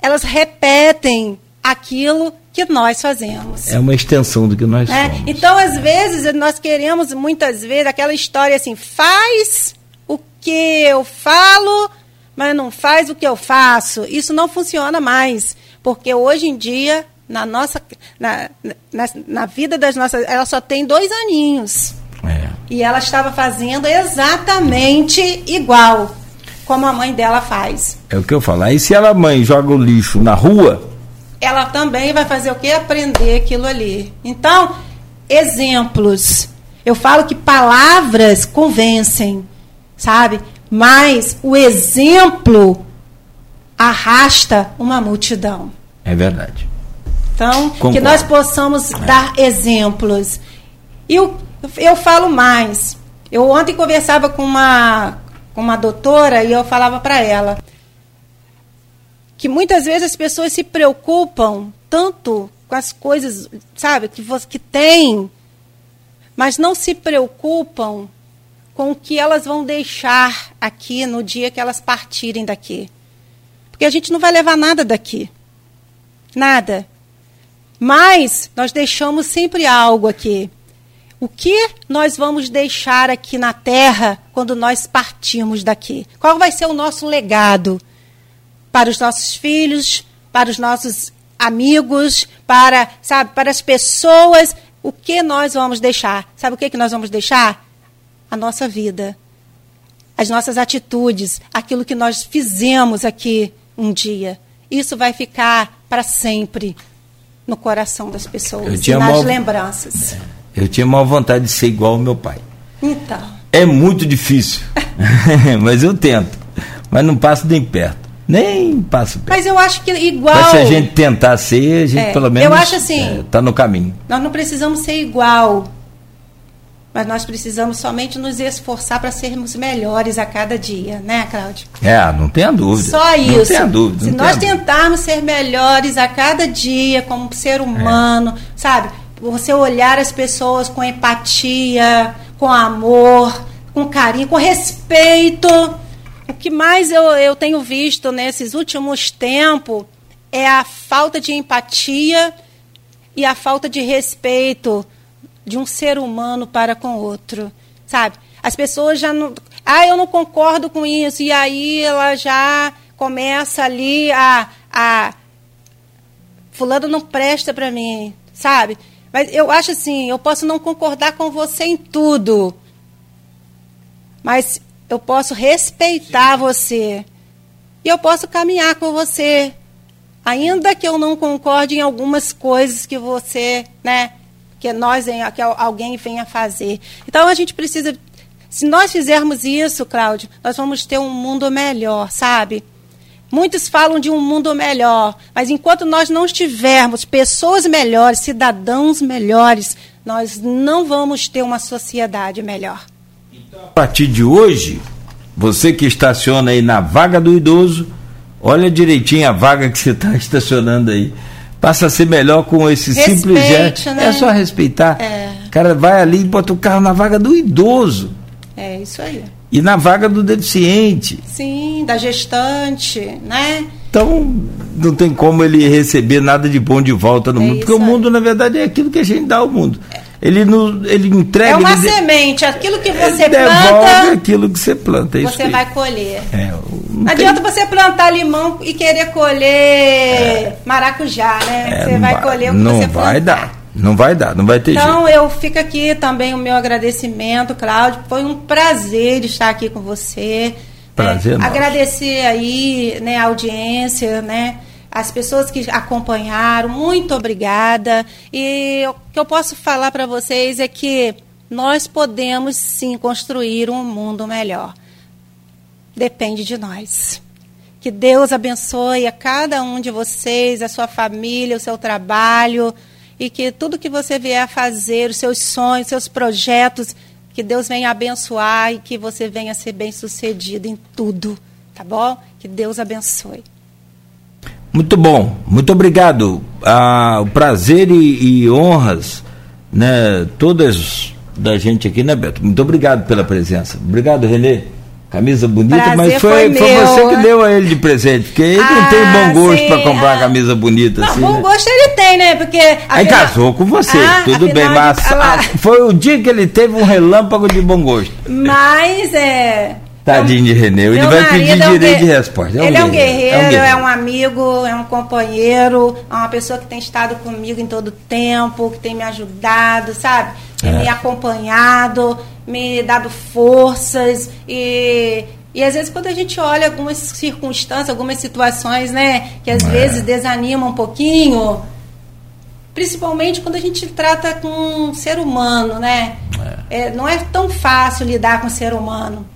elas repetem aquilo que nós fazemos. É uma extensão do que nós né? somos. Então, às vezes, nós queremos, muitas vezes, aquela história assim, faz o que eu falo, mas não faz o que eu faço. Isso não funciona mais. Porque hoje em dia, na nossa. Na, na, na vida das nossas. Ela só tem dois aninhos. É. E ela estava fazendo exatamente igual como a mãe dela faz. É o que eu falo. Aí se ela mãe joga o lixo na rua, ela também vai fazer o que? Aprender aquilo ali. Então, exemplos. Eu falo que palavras convencem, sabe? Mas o exemplo arrasta uma multidão. É verdade. Então, Concordo. que nós possamos é. dar exemplos. E eu, eu falo mais. Eu ontem conversava com uma, com uma doutora e eu falava para ela que muitas vezes as pessoas se preocupam tanto com as coisas, sabe, que que tem, mas não se preocupam com o que elas vão deixar aqui no dia que elas partirem daqui. Porque a gente não vai levar nada daqui. Nada. Mas nós deixamos sempre algo aqui. O que nós vamos deixar aqui na terra quando nós partirmos daqui? Qual vai ser o nosso legado para os nossos filhos, para os nossos amigos, para, sabe, para as pessoas? O que nós vamos deixar? Sabe o que, que nós vamos deixar? A nossa vida, as nossas atitudes, aquilo que nós fizemos aqui um dia. Isso vai ficar para sempre no coração das pessoas nas lembranças. Eu tinha maior vontade de ser igual ao meu pai. Então. É muito difícil, mas eu tento. Mas não passo nem perto. Nem passo perto. Mas eu acho que igual. Mas se a gente tentar ser, a gente é, pelo menos. Eu acho assim. Está é, no caminho. Nós não precisamos ser igual mas nós precisamos somente nos esforçar para sermos melhores a cada dia, né, Cláudio? É, não tenha dúvida. Só isso. Não tenha dúvida. Se nós tentarmos ser melhores a cada dia como ser humano, é. sabe? Você olhar as pessoas com empatia, com amor, com carinho, com respeito. O que mais eu, eu tenho visto nesses últimos tempos é a falta de empatia e a falta de respeito de um ser humano para com outro, sabe? As pessoas já não, ah, eu não concordo com isso e aí ela já começa ali a, a fulano não presta para mim, sabe? Mas eu acho assim, eu posso não concordar com você em tudo, mas eu posso respeitar você e eu posso caminhar com você, ainda que eu não concorde em algumas coisas que você, né, que nós que alguém venha fazer. Então a gente precisa, se nós fizermos isso, Cláudio, nós vamos ter um mundo melhor, sabe? Muitos falam de um mundo melhor, mas enquanto nós não tivermos pessoas melhores, cidadãos melhores, nós não vamos ter uma sociedade melhor. Então, a partir de hoje, você que estaciona aí na vaga do idoso, olha direitinho a vaga que você está estacionando aí passa a ser melhor com esse Respeite, simples gesto. Né? É só respeitar. É. O cara vai ali e bota o carro na vaga do idoso. É isso aí. E na vaga do deficiente. Sim, da gestante, né? Então, não tem como ele receber nada de bom de volta no é mundo, porque o mundo, na verdade, é aquilo que a gente dá ao mundo. Ele, no, ele entrega. É uma semente, aquilo que você planta. Aquilo que você planta. É você vai colher. É, não, não adianta você plantar limão e querer colher é. maracujá, né? É, você vai, colher o que não você plantar. vai dar. Não vai dar, não vai ter então, jeito. eu fico aqui também o meu agradecimento, Cláudio. Foi um prazer estar aqui com você. Prazer, é, Agradecer aí, né, a audiência, né? as pessoas que acompanharam, muito obrigada. E o que eu posso falar para vocês é que nós podemos sim construir um mundo melhor. Depende de nós. Que Deus abençoe a cada um de vocês, a sua família, o seu trabalho e que tudo que você vier a fazer, os seus sonhos, os seus projetos, que Deus venha abençoar e que você venha ser bem sucedido em tudo, tá bom? Que Deus abençoe. Muito bom, muito obrigado. Ah, o prazer e, e, honras, né, todas da gente aqui, né, Beto? Muito obrigado pela presença. Obrigado, Renê. Camisa bonita, prazer mas foi, foi, foi você que deu a ele de presente, porque ele ah, não tem bom gosto para comprar uma camisa bonita não, assim. Bom né? gosto ele tem, né? Porque. Aí casou com você, ah, tudo bem, mas de... foi o dia que ele teve um relâmpago de bom gosto. Mas é. Tadinho de Renê, ele vai pedir é um direito de resposta. É um ele é um, guerreiro, é um guerreiro, é um amigo, é um companheiro, é uma pessoa que tem estado comigo em todo o tempo, que tem me ajudado, sabe? Tem é. me acompanhado. Me dado forças e e às vezes quando a gente olha algumas circunstâncias, algumas situações, né, que às é. vezes desanimam um pouquinho, principalmente quando a gente trata com um ser humano, né? É. É, não é tão fácil lidar com o ser humano.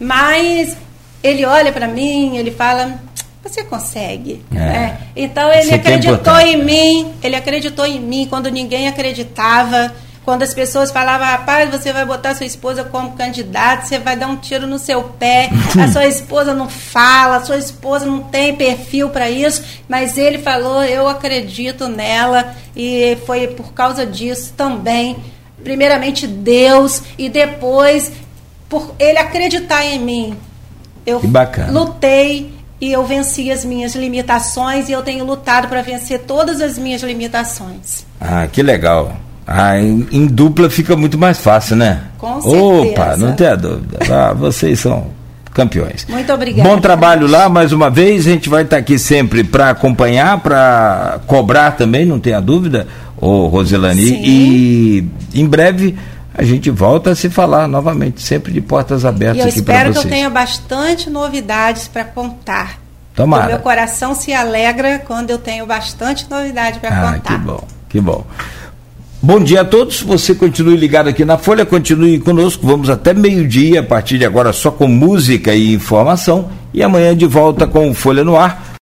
Mas ele olha para mim, ele fala, você consegue. É. Né? Então ele acreditou em mim, ele acreditou em mim quando ninguém acreditava. Quando as pessoas falavam, rapaz, você vai botar sua esposa como candidato, você vai dar um tiro no seu pé, a sua esposa não fala, a sua esposa não tem perfil para isso, mas ele falou, eu acredito nela, e foi por causa disso também, primeiramente Deus, e depois por ele acreditar em mim. Eu lutei e eu venci as minhas limitações. E eu tenho lutado para vencer todas as minhas limitações. Ah, que legal. Ah, em, em, dupla fica muito mais fácil, né? Com certeza. Opa, não tenha dúvida. Ah, vocês são campeões. Muito obrigada. Bom trabalho lá, mais uma vez. A gente vai estar aqui sempre para acompanhar, para cobrar também, não tenha dúvida, ô Roselani. Sim. E em breve a gente volta a se falar novamente, sempre de portas abertas aqui para vocês. Eu espero que eu tenha bastante novidades para contar. Tomara. O meu coração se alegra quando eu tenho bastante novidade para ah, contar. Que bom, que bom. Bom dia a todos. Você continue ligado aqui na Folha, continue conosco. Vamos até meio-dia, a partir de agora, só com música e informação. E amanhã de volta com Folha no Ar.